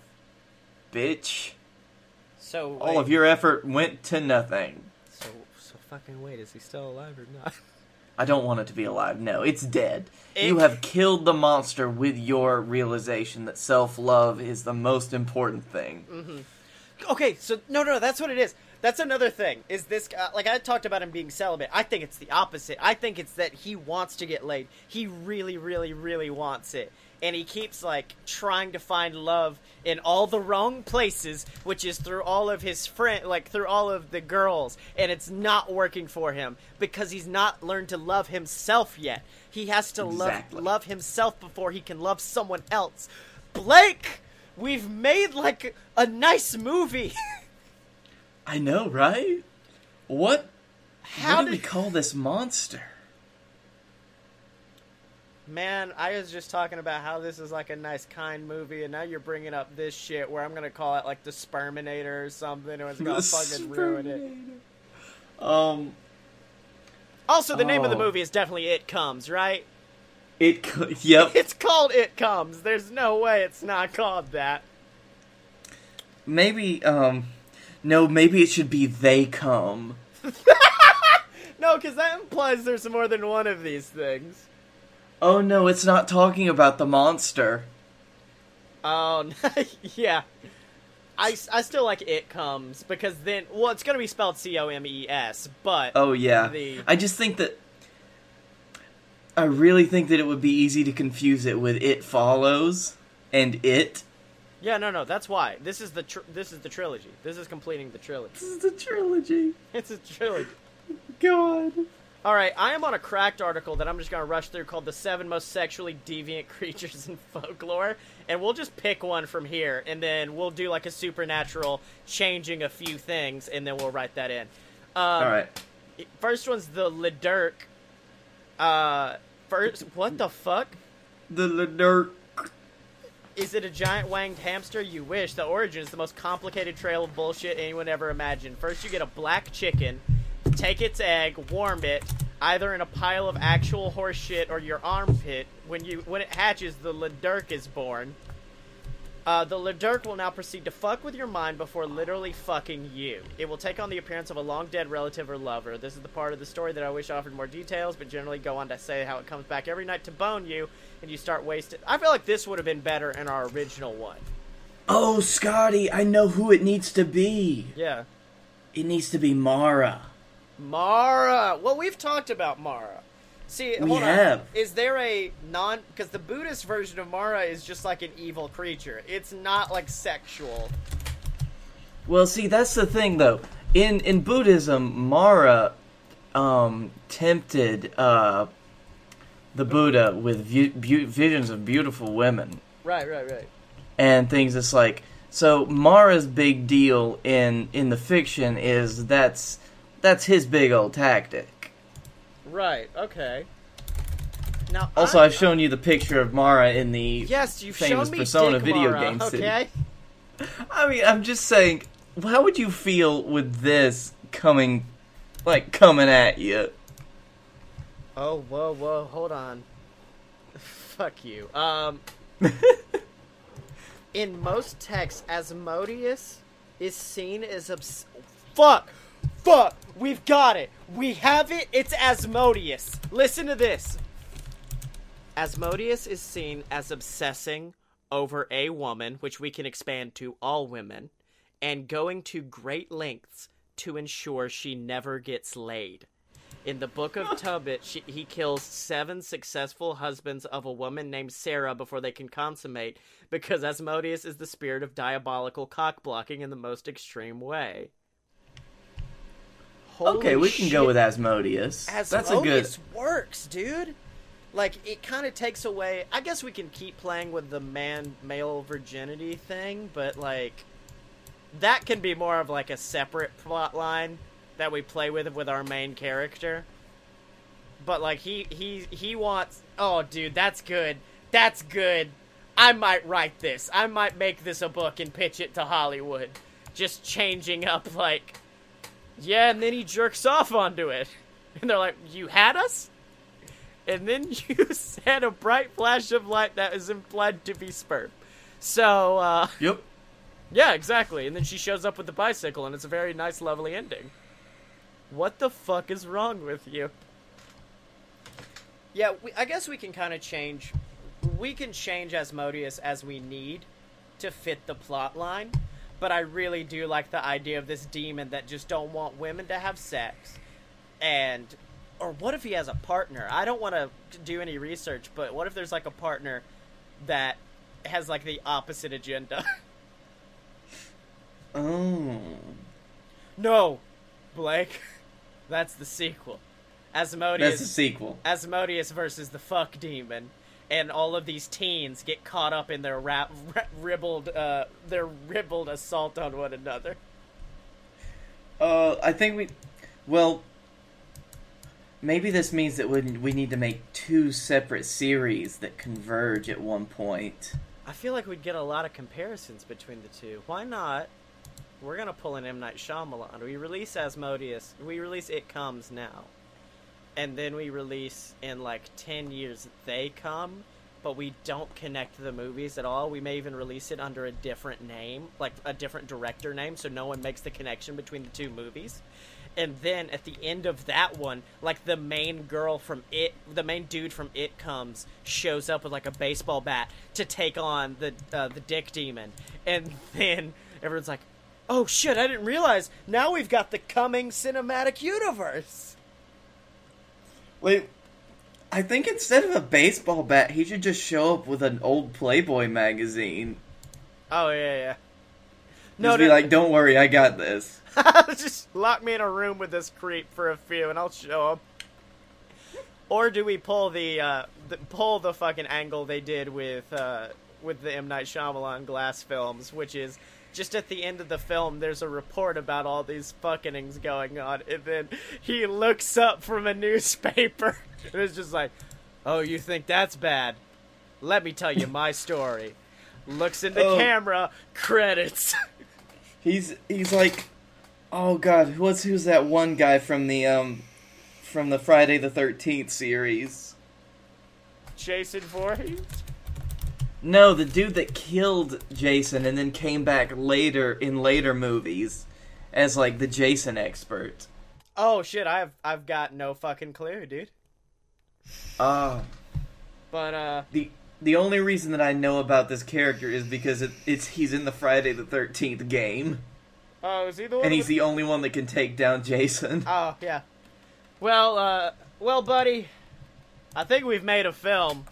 Bitch. So All of your effort went to nothing. Fucking wait, is he still alive or not? I don't want it to be alive. No, it's dead. It- You have killed the monster with your realization that self love is the most important thing. Okay, so no, no, that's what it is. That's another thing. Is this uh, like I talked about him being celibate? I think it's the opposite. I think it's that he wants to get laid. He really, really, really wants it, and he keeps like trying to find love in all the wrong places, which is through all of his friend, like through all of the girls, and it's not working for him because he's not learned to love himself yet. He has to Exactly. love love himself before he can love someone else. Blake, we've made like a nice movie. I know, right? What? How what do we call this monster? Man? I was just talking about how this is like a nice, kind movie, and now you're bringing up this shit where I'm gonna call it like the Sperminator or something, or it's gonna fucking ruin it. Um, Also, the name of the Oh. movie is definitely It Comes, right? it. co- Yep. It's called It Comes. There's no way it's not called that. maybe. Um, no. Maybe it should be they come. No, because that implies there's more than one of these things. Oh no, it's not talking about the monster. Oh, yeah. I, I still like It Comes because then, well, it's going to be spelled C O M E S, but. Oh yeah. The- I just think that I really think that it would be easy to confuse it with It Follows and It. Yeah, no, no, that's why. This is the tr- this is the trilogy. This is completing the trilogy. This is the trilogy. It's a trilogy. God. All right, I am on a cracked article that I'm just going to rush through called "The Seven Most Sexually Deviant Creatures in Folklore," and we'll just pick one from here, and then we'll do like a supernatural, changing a few things, and then we'll write that in. Um, All right. First one's the Lidérc. Uh, first, what the fuck? The Lidérc. Is it a giant wanged hamster? You wish. The origin is the most complicated trail of bullshit anyone ever imagined. First, you get a black chicken, take its egg, warm it, either in a pile of actual horse shit or your armpit. When you when it hatches, the Lidérc is born. Uh, the Lidérc will now proceed to fuck with your mind before literally fucking you. It will take on the appearance of a long dead relative or lover. This is the part of the story that I wish offered more details, but generally go on to say how it comes back every night to bone you, and you start wasting. I feel like this would have been better in our original one. Oh, Scotty, I know who it needs to be. Yeah. It needs to be Mara. Mara. Well, we've talked about Mara. See, We hold have. on. Is there a non? Because the Buddhist version of Mara is just like an evil creature. It's not like sexual. Well, see, that's the thing, though. In in Buddhism, Mara um, tempted uh, the Buddha with bu- visions of beautiful women Right, right, right. and things. that's like so. Mara's big deal in in the fiction is that's that's his big old tactic. Right. Okay. Now, Also, I, I've shown you the picture of Mara in the yes, you've famous shown me Persona Dick video Mara, game city. Okay. I mean, I'm just saying, how would you feel with this coming, like coming at you? Oh, whoa, whoa, hold on. Fuck you. Um, in most texts, Asmodeus is seen as obs- Fuck! Fuck! We've got it! We have it! It's Asmodeus! Listen to this! Asmodeus is seen as obsessing over a woman, which we can expand to all women, and going to great lengths to ensure she never gets laid. In the Book of Tobit, she, he kills seven successful husbands of a woman named Sarah before they can consummate, because Asmodeus is the spirit of diabolical cock blocking in the most extreme way. Okay, we can go with Asmodeus. That's a good. Asmodeus works, dude. Like it kind of takes away. I guess we can keep playing with the man male virginity thing, but like that can be more of like a separate plot line that we play with with our main character. But like he he he wants. Oh, dude, that's good. That's good. I might write this. I might make this a book and pitch it to Hollywood. Just changing up like yeah, and then he jerks off onto it. And they're like, You had us? And then you said a bright flash of light that is implied to be sperm. So, uh, Yep. yeah, exactly. And then she shows up with the bicycle, and it's a very nice, lovely ending. What the fuck is wrong with you? Yeah, we, I guess we can kind of change. We can change Asmodeus as we need to fit the plot line, but I really do like the idea of this demon that just don't want women to have sex, and or what if he has a partner? I don't want to do any research, but what if there's like a partner that has like the opposite agenda? Oh. no, Blake, that's the sequel. Asmodeus. That's a sequel. Asmodeus versus the fuck demon, and all of these teens get caught up in their rap, ribbled, uh, their ribbled assault on one another. Uh, I think we. Well, maybe this means that we we need to make two separate series that converge at one point. I feel like we'd get a lot of comparisons between the two. Why not? We're gonna pull an M Night Shyamalan. We release Asmodeus. We release It Comes now, and then we release in like ten years They Come, but we don't connect the movies at all. We may even release it under a different name, like a different director name, so no one makes the connection between the two movies. And then at the end of that one, like the main girl from it, the main dude from it comes, shows up with like a baseball bat to take on the uh, the dick demon, and then everyone's like, "Oh shit! I didn't realize. Now we've got the coming cinematic universe." Wait, I think instead of a baseball bat, he should just show up with an old Playboy magazine. Oh yeah, yeah. Just be like, "Don't worry, I got this." just lock me in a room with this creep for a few, and I'll show up. Or do we pull the, uh, the pull the fucking angle they did with uh, with the M Night Shyamalan Glass films, which is just at the end of the film, there's a report about all these fuckings going on, and then he looks up from a newspaper, and it's just like, "Oh, you think that's bad? Let me tell you my story." Looks in the Oh. camera, credits. He's he's like, oh god, what's who's that one guy from the um, from the Friday the Thirteenth series? Jason Voorhees. No, the dude that killed Jason and then came back later in later movies as like the Jason expert. Oh shit, I've I've got no fucking clue, dude. Ah, But uh the the only reason that I know about this character is because it, it's he's in the Friday the Thirteenth game, oh, is he the one? and he's the only one that can take down Jason. Oh yeah. Well, uh, well, buddy, I think we've made a film.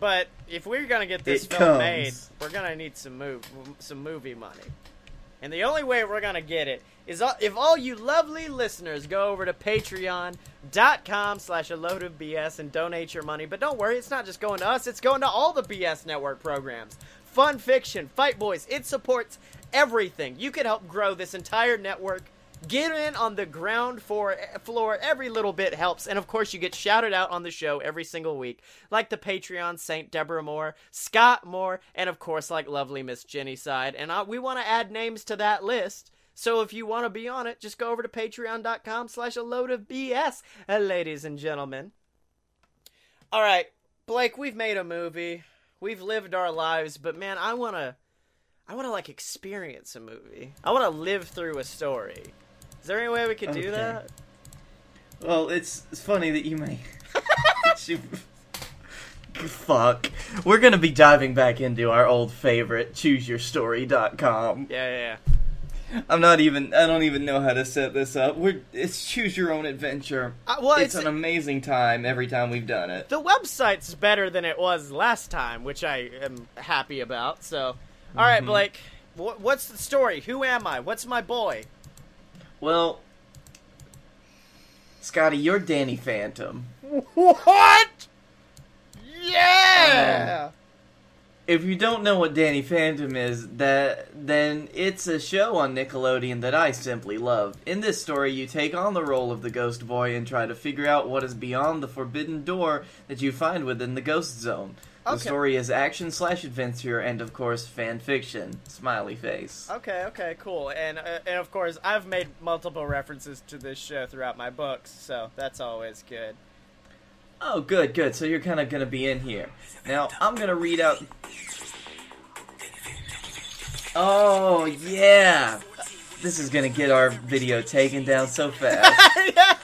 But if we're gonna get this It film comes. made, we're gonna need some move, some movie money. And the only way we're gonna get it is if all you lovely listeners go over to patreon.com slash a load of BS and donate your money. But don't worry, it's not just going to us, it's going to all the BS Network programs. Fun Fiction, Fight Boys, it supports everything. You can help grow this entire network. Get in on the ground floor, floor. Every little bit helps. And of course, you get shouted out on the show every single week, like the Patreon Saint Deborah Moore, Scott Moore, and of course, like lovely Miss Jenny Side. And uh, we want to add names to that list. So if you want to be on it, just go over to patreon.com slash a load of BS, uh, ladies and gentlemen. All right, Blake, we've made a movie. We've lived our lives, but man, I want to I want to like experience a movie. I want to live through a story. Is there any way we could do that? Well, it's, it's funny that you may. Fuck. We're gonna be diving back into our old favorite, chooseyourstory.com. Yeah, yeah, yeah. I'm not even. I don't even know how to set this up. We're. It's choose your own adventure. Uh, well, it's, it's, an amazing time every time we've done it. the website's better than it was last time, which I am happy about. So, all right, Mhm. Blake, wh- what's the story? Who am I? What's my boy? Well, Scotty, you're Danny Phantom. What? Um, yeah. If you don't know what Danny Phantom is, that then it's a show on Nickelodeon that I simply love. In this story, you take on the role of the Ghost Boy and try to figure out what is beyond the forbidden door that you find within the Ghost Zone. The Okay. story is action slash adventure and, of course, fan fiction. Smiley face. Okay, okay, cool. And uh, and of course, I've made multiple references to this show throughout my books, so that's always good. Oh, good, good. So you're kind of going to be in here. Now, I'm going to read out. Oh, yeah. This is going to get our video taken down so fast. yeah.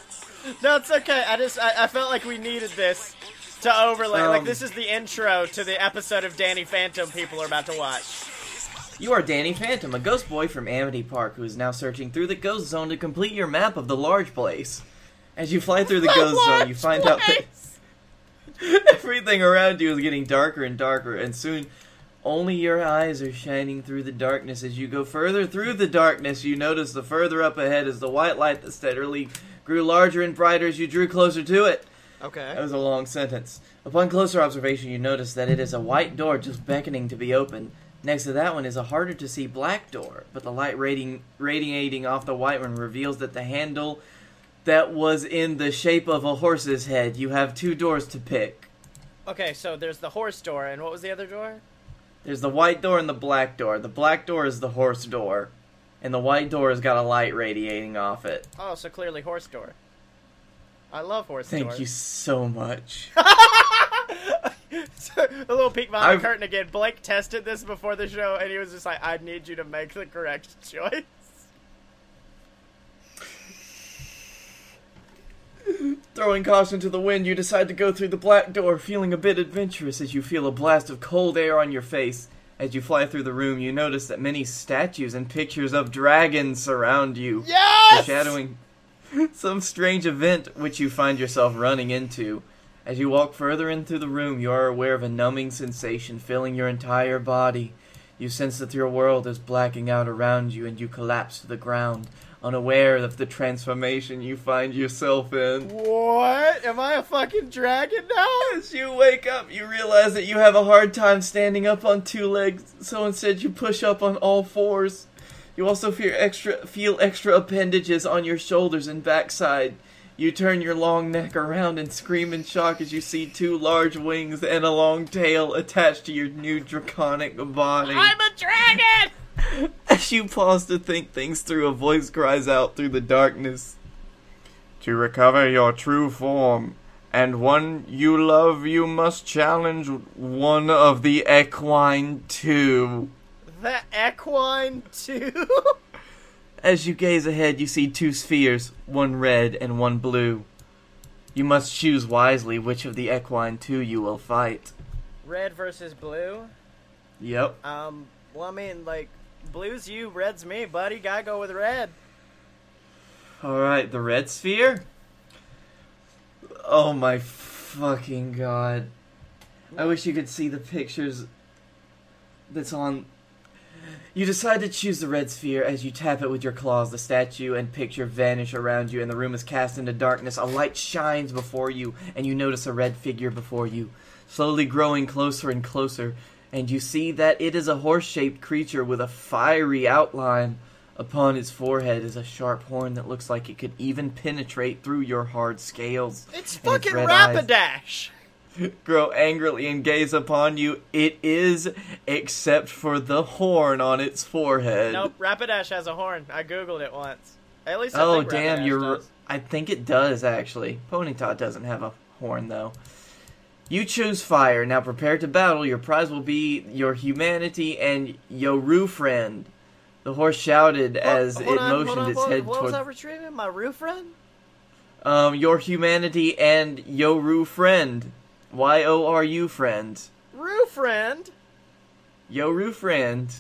No, it's okay. I just I, I felt like we needed this to overlay. like Um, this is the intro to the episode of Danny Phantom people are about to watch. You are Danny Phantom, a ghost boy from Amity Park who is now searching through the ghost zone to complete your map of the large place. As you fly through the ghost zone, you find out that everything around you is getting darker and darker, and soon only your eyes are shining through the darkness. As you go further through the darkness, you notice the further up ahead is the white light that steadily grew larger and brighter as you drew closer to it. That Okay. was a long sentence. Upon closer observation, you notice that it is a white door just beckoning to be opened. Next to that one is a harder to see black door, but the light radiating off the white one reveals that the handle that was in the shape of a horse's head. You have two doors to pick. Okay, so there's the horse door, and what was the other door? There's the white door and the black door. The black door is the horse door, and the white door has got a light radiating off it. Oh, so clearly horse door. I love horse Thank doors. you so much. So, a little peek behind I've- the curtain again. Blake tested this before the show, and he was just like, "I need you to make the correct choice." Throwing caution to the wind, you decide to go through the black door, feeling a bit adventurous as you feel a blast of cold air on your face. As you fly through the room, you notice that many statues and pictures of dragons surround you, Yes. foreshadowing some strange event which you find yourself running into. As you walk further into the room, you are aware of a numbing sensation filling your entire body. You sense that your world is blacking out around you, and you collapse to the ground, unaware of the transformation you find yourself in. What? Am I a fucking dragon now? As you wake up, you realize that you have a hard time standing up on two legs, so instead you push up on all fours. You also feel extra feel extra appendages on your shoulders and backside. You turn your long neck around and scream in shock as you see two large wings and a long tail attached to your new draconic body. I'm a dragon. As you pause to think things through, a voice cries out through the darkness. To recover your true form, and one you love, you must challenge One of the equine two. The equine too. As you gaze ahead, you see two spheres, one red and one blue. You must choose wisely which of the equine two you will fight. Red versus blue. Yep. Um. Well, I mean, like, blue's you, red's me, buddy. Gotta go with red. Alright, the red sphere? Oh my fucking god. I wish you could see the pictures that's on. You decide to choose the red sphere as you tap it with your claws. The statue and picture vanish around you, and the room is cast into darkness. A light shines before you, and you notice a red figure before you, slowly growing closer and closer. And you see that it is a horse shaped creature with a fiery outline. Upon its forehead is a sharp horn that looks like it could even penetrate through your hard scales. It's And fucking red eyes Rapidash. Grow angrily and gaze upon you. It is, except for the horn on its forehead. Nope, Rapidash has a horn. I googled it once. At least I Oh damn, Rapidash you're. does. I think it does actually. Ponyta doesn't have a horn though. You choose fire. Now prepare to battle. Your prize will be your humanity and Yoru friend. The horse shouted as it on, motioned on, its what, head what was toward I retrieving? My roof friend? um your humanity and Yoru friend. Y O R U friend. Roof friend? Yo, Yoru friend.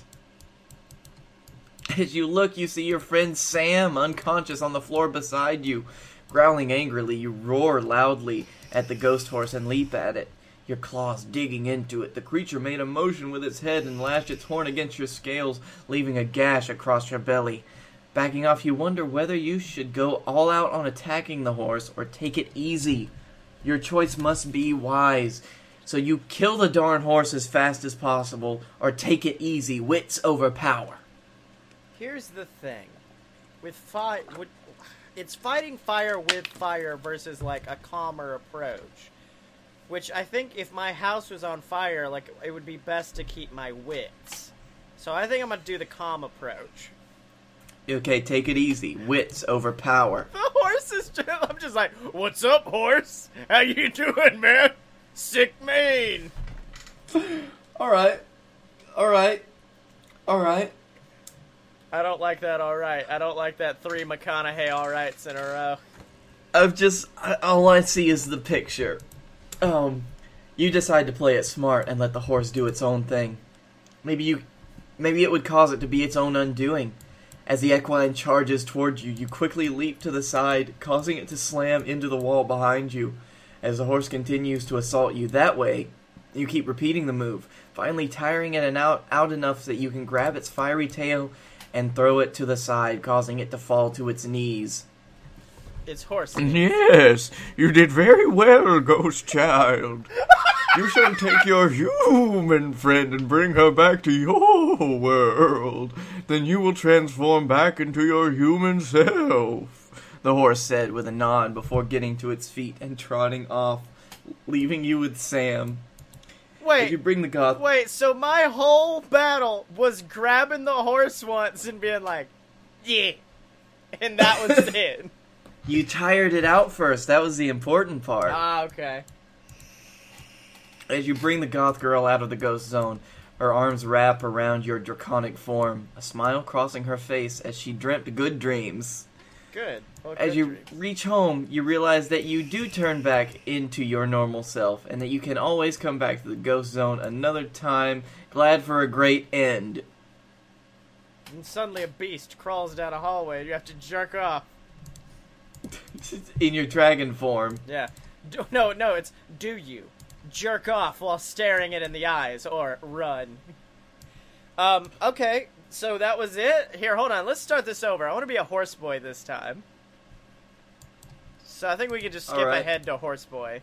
As you look, you see your friend Sam unconscious on the floor beside you. Growling angrily, you roar loudly at the ghost horse and leap at it. Your claws digging into it. The creature made a motion with its head and lashed its horn against your scales, leaving a gash across your belly. Backing off, you wonder whether you should go all out on attacking the horse or take it easy. Your choice must be wise. So you kill the darn horse as fast as possible, or take it easy. Wits over power. Here's the thing. With fire, it's fighting fire with fire versus like a calmer approach. Which I think if my house was on fire, like it would be best to keep my wits. So I think I'm gonna do the calm approach. Okay, take it easy. Wits over power. The horse is just, I'm just like, what's up, horse? How you doing, man? Sick mane. Alright. Alright. Alright. I don't like that. All right. I don't like that three McConaughey all rights in a row. I've just all I see is the picture. Um, you decide to play it smart and let the horse do its own thing. Maybe you, maybe it would cause it to be its own undoing. As the equine charges towards you, you quickly leap to the side, causing it to slam into the wall behind you. As the horse continues to assault you that way, you keep repeating the move, finally tiring it and out, out enough that you can grab its fiery tail and throw it to the side, causing it to fall to its knees. It's horse. Yes, you did very well, Ghost Child. You shall take your human friend and bring her back to your world. Then you will transform back into your human self. the horse said with a nod before getting to its feet and trotting off, leaving you with Sam. Wait. Did you bring the goth? wait. So my whole battle was grabbing the horse once and being like, "Yeah," and that was it. You tired it out first. That was the important part. Ah, okay. As you bring the goth girl out of the ghost zone, her arms wrap around your draconic form, a smile crossing her face as she dreamt good dreams. Good. Well, As good you dreams. reach home, you realize that you do turn back into your normal self and that you can always come back to the ghost zone another time, glad for a great end. And suddenly a beast crawls down a hallway. and You have to jerk off. In your dragon form. Yeah. Do, no, no, it's do you jerk off while staring it in the eyes or run. Um. Okay. So that was it. Here, hold on. Let's start this over. I want to be a horse boy this time. So I think we could just skip Alright. ahead to horse boy.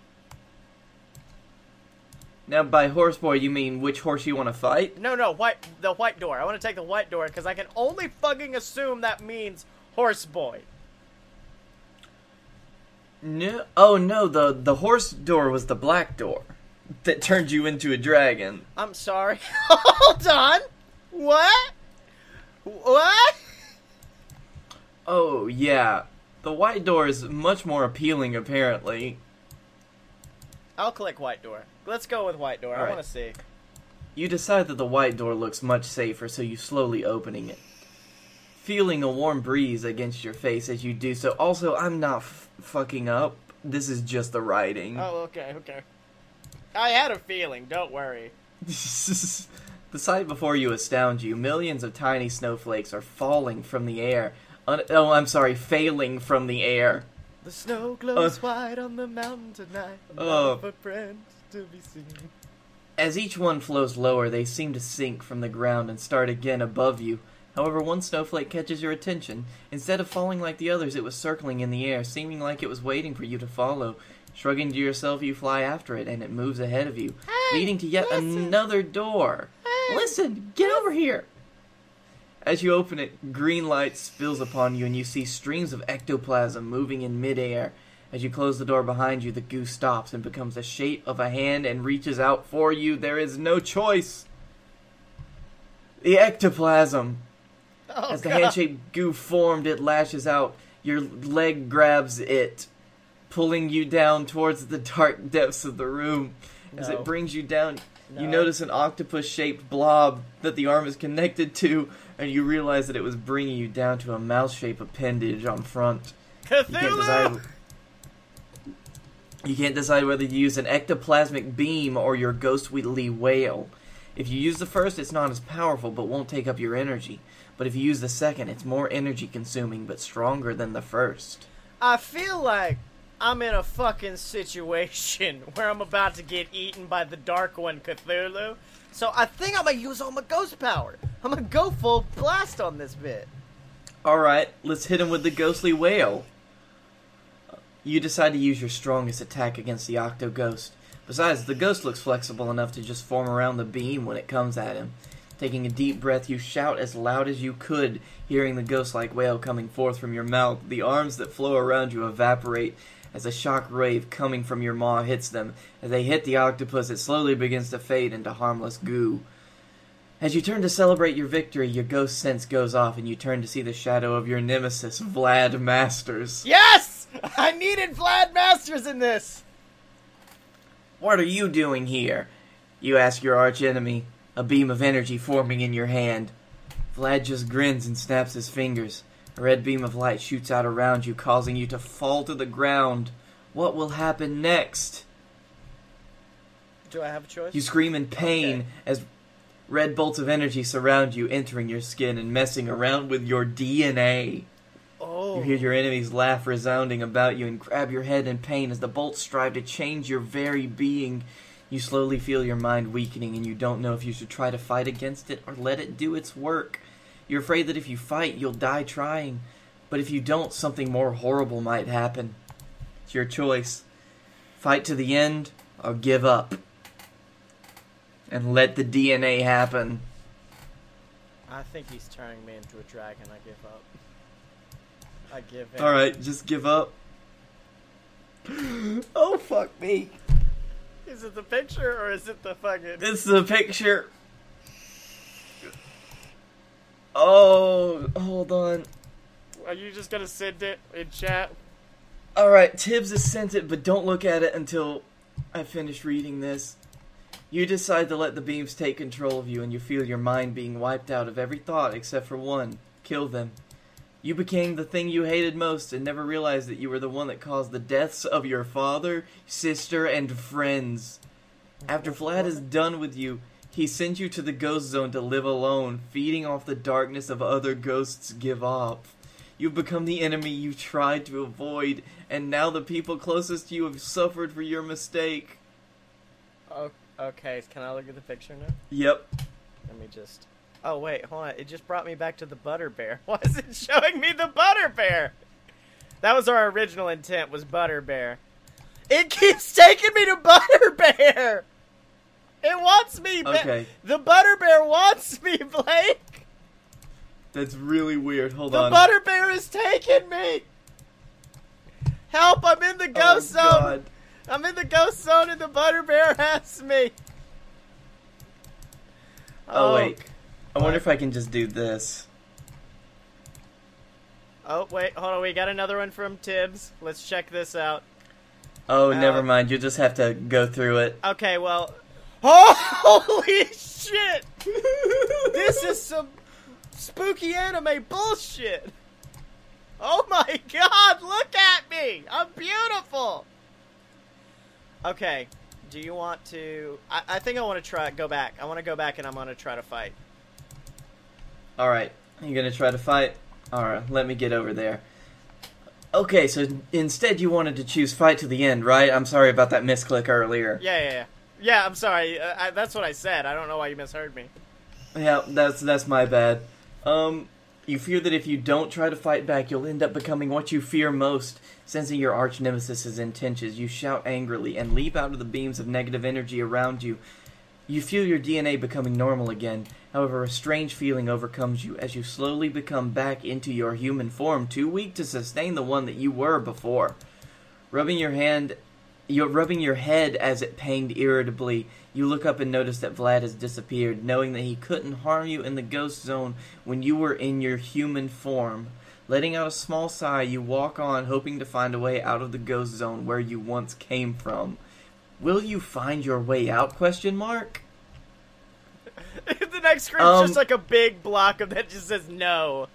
Now, by horse boy, you mean which horse you want to fight? No, no, white the white door. I want to take the white door because I can only fucking assume that means horse boy. No. Oh no, the the horse door was the black door that turned you into a dragon. I'm sorry. Hold on. What? What? Oh yeah, the white door is much more appealing apparently. I'll click white door. Let's go with white door. I Alright. want to see. You decide that the white door looks much safer, so you slowly opening it. Feeling a warm breeze against your face as you do so. Also, I'm not f- fucking up. This is just the writing. Oh, okay, okay. I had a feeling. Don't worry. the sight before you astounds you. Millions of tiny snowflakes are falling from the air. Un- oh, I'm sorry, failing from the air. The snow glows Uh, white on the mountain tonight. uh, Not for to be seen. As each one flows lower, they seem to sink from the ground and start again above you. However, one snowflake catches your attention. Instead of falling like the others, it was circling in the air, seeming like it was waiting for you to follow. Shrugging to yourself, you fly after it, and it moves ahead of you, leading to yet another door. Listen, get over here! As you open it, green light spills upon you, and you see streams of ectoplasm moving in midair. As you close the door behind you, the goo stops and becomes the shape of a hand and reaches out for you. There is no choice. The ectoplasm. Oh, As the God. hand-shaped goo formed, it lashes out. Your leg grabs it, pulling you down towards the dark depths of the room. As it brings you down, you notice an octopus-shaped blob that the arm is connected to, and you realize that it was bringing you down to a mouse-shaped appendage on front. You can't decide. You can't decide whether to use an ectoplasmic beam or your ghostly wail. If you use the first, it's not as powerful but won't take up your energy. But if you use the second, it's more energy consuming but stronger than the first. I feel like I'm in a fucking situation where I'm about to get eaten by the Dark One Cthulhu. So I think I'm gonna use all my ghost power. I'm gonna go full blast on this bit. Alright, let's hit him with the ghostly wail. You decide to use your strongest attack against the Octo Ghost. Besides, the ghost looks flexible enough to just form around the beam when it comes at him. Taking a deep breath, you shout as loud as you could, hearing the ghost like wail coming forth from your mouth. The arms that flow around you evaporate as a shock wave coming from your maw hits them. As they hit the octopus, it slowly begins to fade into harmless goo. As you turn to celebrate your victory, your ghost sense goes off and you turn to see the shadow of your nemesis, Vlad Masters. Yes! I needed Vlad Masters in this! What are you doing here? You ask your archenemy, a beam of energy forming in your hand. Vlad just grins and snaps his fingers. A red beam of light shoots out around you, causing you to fall to the ground. What will happen next? Do I have a choice? You scream in pain Okay. as red bolts of energy surround you, entering your skin and messing around with your DNA. oh. You hear oh. your enemies laugh resounding about you and grab your head in pain as the bolts strive to change your very being. You slowly feel your mind weakening and you don't know if you should try to fight against it or let it do its work. You're afraid that if you fight, you'll die trying. But if you don't, something more horrible might happen. It's your choice. Fight to the end or give up. And let the DNA happen. I think he's turning me into a dragon. I give up. I give in. Alright, just give up. oh, fuck me. Is it the picture or is it the fucking. It's the picture. Oh, hold on. Are you just gonna send it in chat? Alright, Tibbs has sent it, but don't look at it until I finish reading this. You decide to let the beams take control of you, and you feel your mind being wiped out of every thought except for one kill them. You became the thing you hated most and never realized that you were the one that caused the deaths of your father, sister, and friends. After Vlad is done with you, he sends you to the ghost zone to live alone, feeding off the darkness of other ghosts give up. You've become the enemy you tried to avoid, and now the people closest to you have suffered for your mistake. Okay, can I look at the picture now? Yep. Let me just. Oh wait, hold on. It just brought me back to the butter bear. Why is it showing me the butter bear? That was our original intent. Was butter bear. It keeps taking me to butter bear. It wants me. Ba- Okay. The butter bear wants me, Blake. That's really weird. Hold The on. The butter bear is taking me. Help! I'm in the Oh, ghost zone. God. I'm in the ghost zone, and the butter bear has me. Oh, wait. I wonder if I can just do this. Oh wait, hold on. We got another one from Tibbs. Let's check this out. Oh, Uh, never mind. You just have to go through it. Okay, well. Holy shit! this is some spooky anime bullshit. Oh my god, look at me! I'm beautiful! Okay, do you want to. I, I think I want to try. Go back. I want to go back and I'm going to try to fight. All right, you're gonna try to fight? All right, let me get over there. Okay, so instead you wanted to choose fight to the end, right? I'm sorry about that misclick earlier. Yeah, yeah, yeah. Yeah, I'm sorry. Uh, I, that's what I said. I don't know why you misheard me. Yeah, that's that's my bad. Um, you fear that if you don't try to fight back, you'll end up becoming what you fear most. Sensing your arch nemesis's intentions, you shout angrily and leap out of the beams of negative energy around you. You feel your DNA becoming normal again. However, a strange feeling overcomes you as you slowly become back into your human form, too weak to sustain the one that you were before. Rubbing your hand you're rubbing your head as it pained irritably. You look up and notice that Vlad has disappeared, knowing that he couldn't harm you in the ghost zone when you were in your human form. Letting out a small sigh, you walk on, hoping to find a way out of the ghost zone where you once came from. Will you find your way out? Question mark. the next screen's Um, just like a big block of that just says no.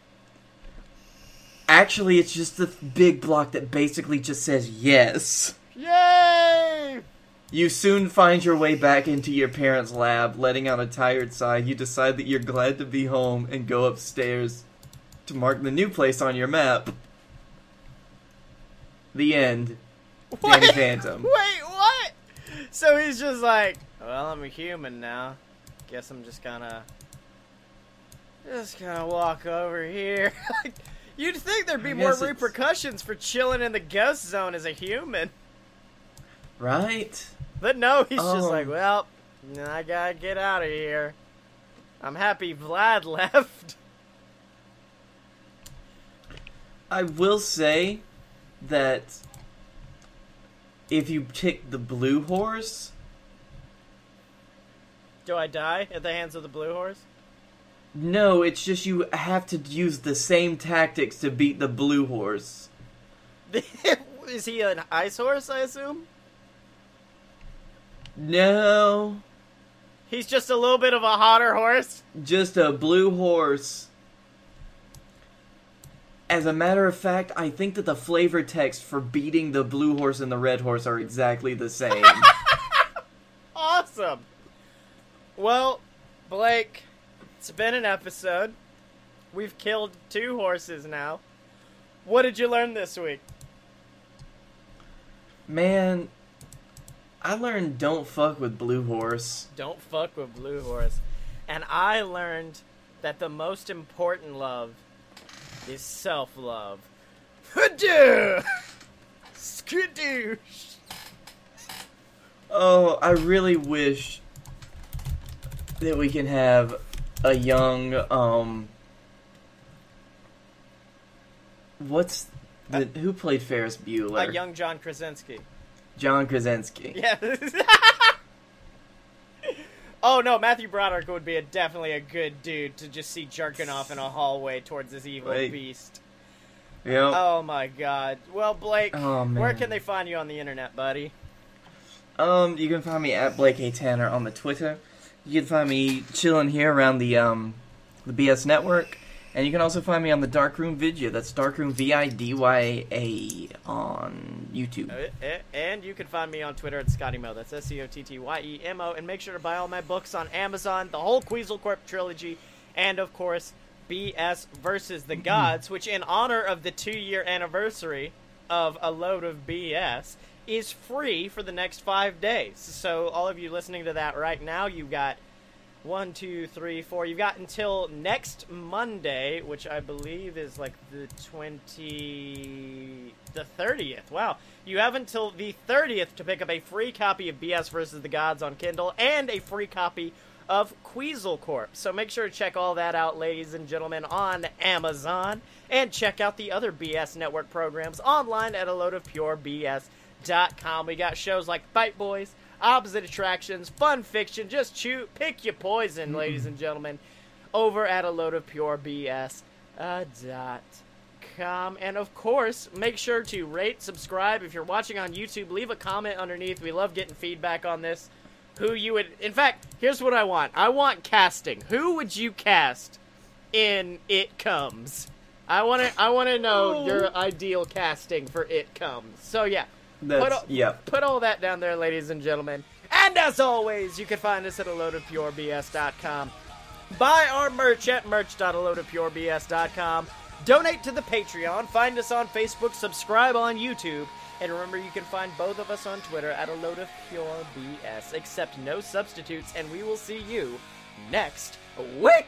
Actually, it's just the big block that basically just says yes. Yay! You soon find your way back into your parents' lab, letting out a tired sigh. You decide that you're glad to be home and go upstairs to mark the new place on your map. The end. Danny Wait, Phantom. Wait, what? So he's just like, well, I'm a human now. Guess I'm just gonna, just gonna walk over here. You'd think there'd be more it's- repercussions for chilling in the ghost zone as a human, Right? but no, he's just Oh. like, well, I gotta get out of here. I'm happy Vlad left. I will say that if you pick the blue horse, Do I die at the hands of the blue horse? no, it's just you have to use the same tactics to beat the blue horse. Is he an ice horse? I assume. No, He's just a little bit of a hotter horse. just a blue horse. As a matter of fact, I think that the flavor text for beating the blue horse and the red horse are exactly the same. Awesome. Well, Blake, it's been an episode. We've killed two horses now. What did you learn this week? Man, I learned don't fuck with blue horse. Don't fuck with blue horse. And I learned that the most important love is self-love. Hadoo! Skadoosh! Oh, I really wish that we can have a young um what's the who played Ferris Bueller? A young John Krasinski. John Krasinski. Yeah. oh no, Matthew Broderick would be a, definitely a good dude to just see jerking off in a hallway towards this evil beast. Yep. Oh my god. Well, Blake, Oh, where can they find you on the internet, buddy? Um, you can find me at Blake A. Tanner on the Twitter. You can find me chilling here around the um, the BS network, and you can also find me on the Darkroom Vidya. That's Darkroom V I D Y A on YouTube. Uh, uh, And you can find me on Twitter at Scottyemo. That's S C O T T Y E M O. And make sure to buy all my books on Amazon, the whole Queasel Corp trilogy, and of course, BS versus the Gods, which in honor of the two year anniversary of A Load of BS is free for the next five days. So all of you listening to that right now, you've got one, two, three, four. You've got until next Monday, which I believe is like the twenty, the thirtieth. Wow, you have until the thirtieth to pick up a free copy of BS versus the Gods on Kindle and a free copy of Queasel Corp. So make sure to check all that out, ladies and gentlemen, on Amazon, and check out the other BS Network programs online at a load of pure BS.com. We got shows like Fight Boys, Opposite Attractions, Fun Fiction. Just chew, pick your poison, ladies and gentlemen, over at a load of pure BS. Uh, dot com. And of course, make sure to rate, subscribe. If you're watching on YouTube, leave a comment underneath. We love getting feedback on this. Who you would, in fact, here's what I want. I want casting. Who would you cast in It Comes? I want to. I want to know your ideal casting for It Comes. So yeah, That's put all, yep. put all that down there, ladies and gentlemen. And as always, you can find us at a load of loadofpurebs.com. Buy our merch at merch.aloadofpurebs.com. Donate to the Patreon. Find us on Facebook. Subscribe on YouTube. And remember, you can find both of us on Twitter at a load of pure BS. Accept no substitutes, and we will see you next week.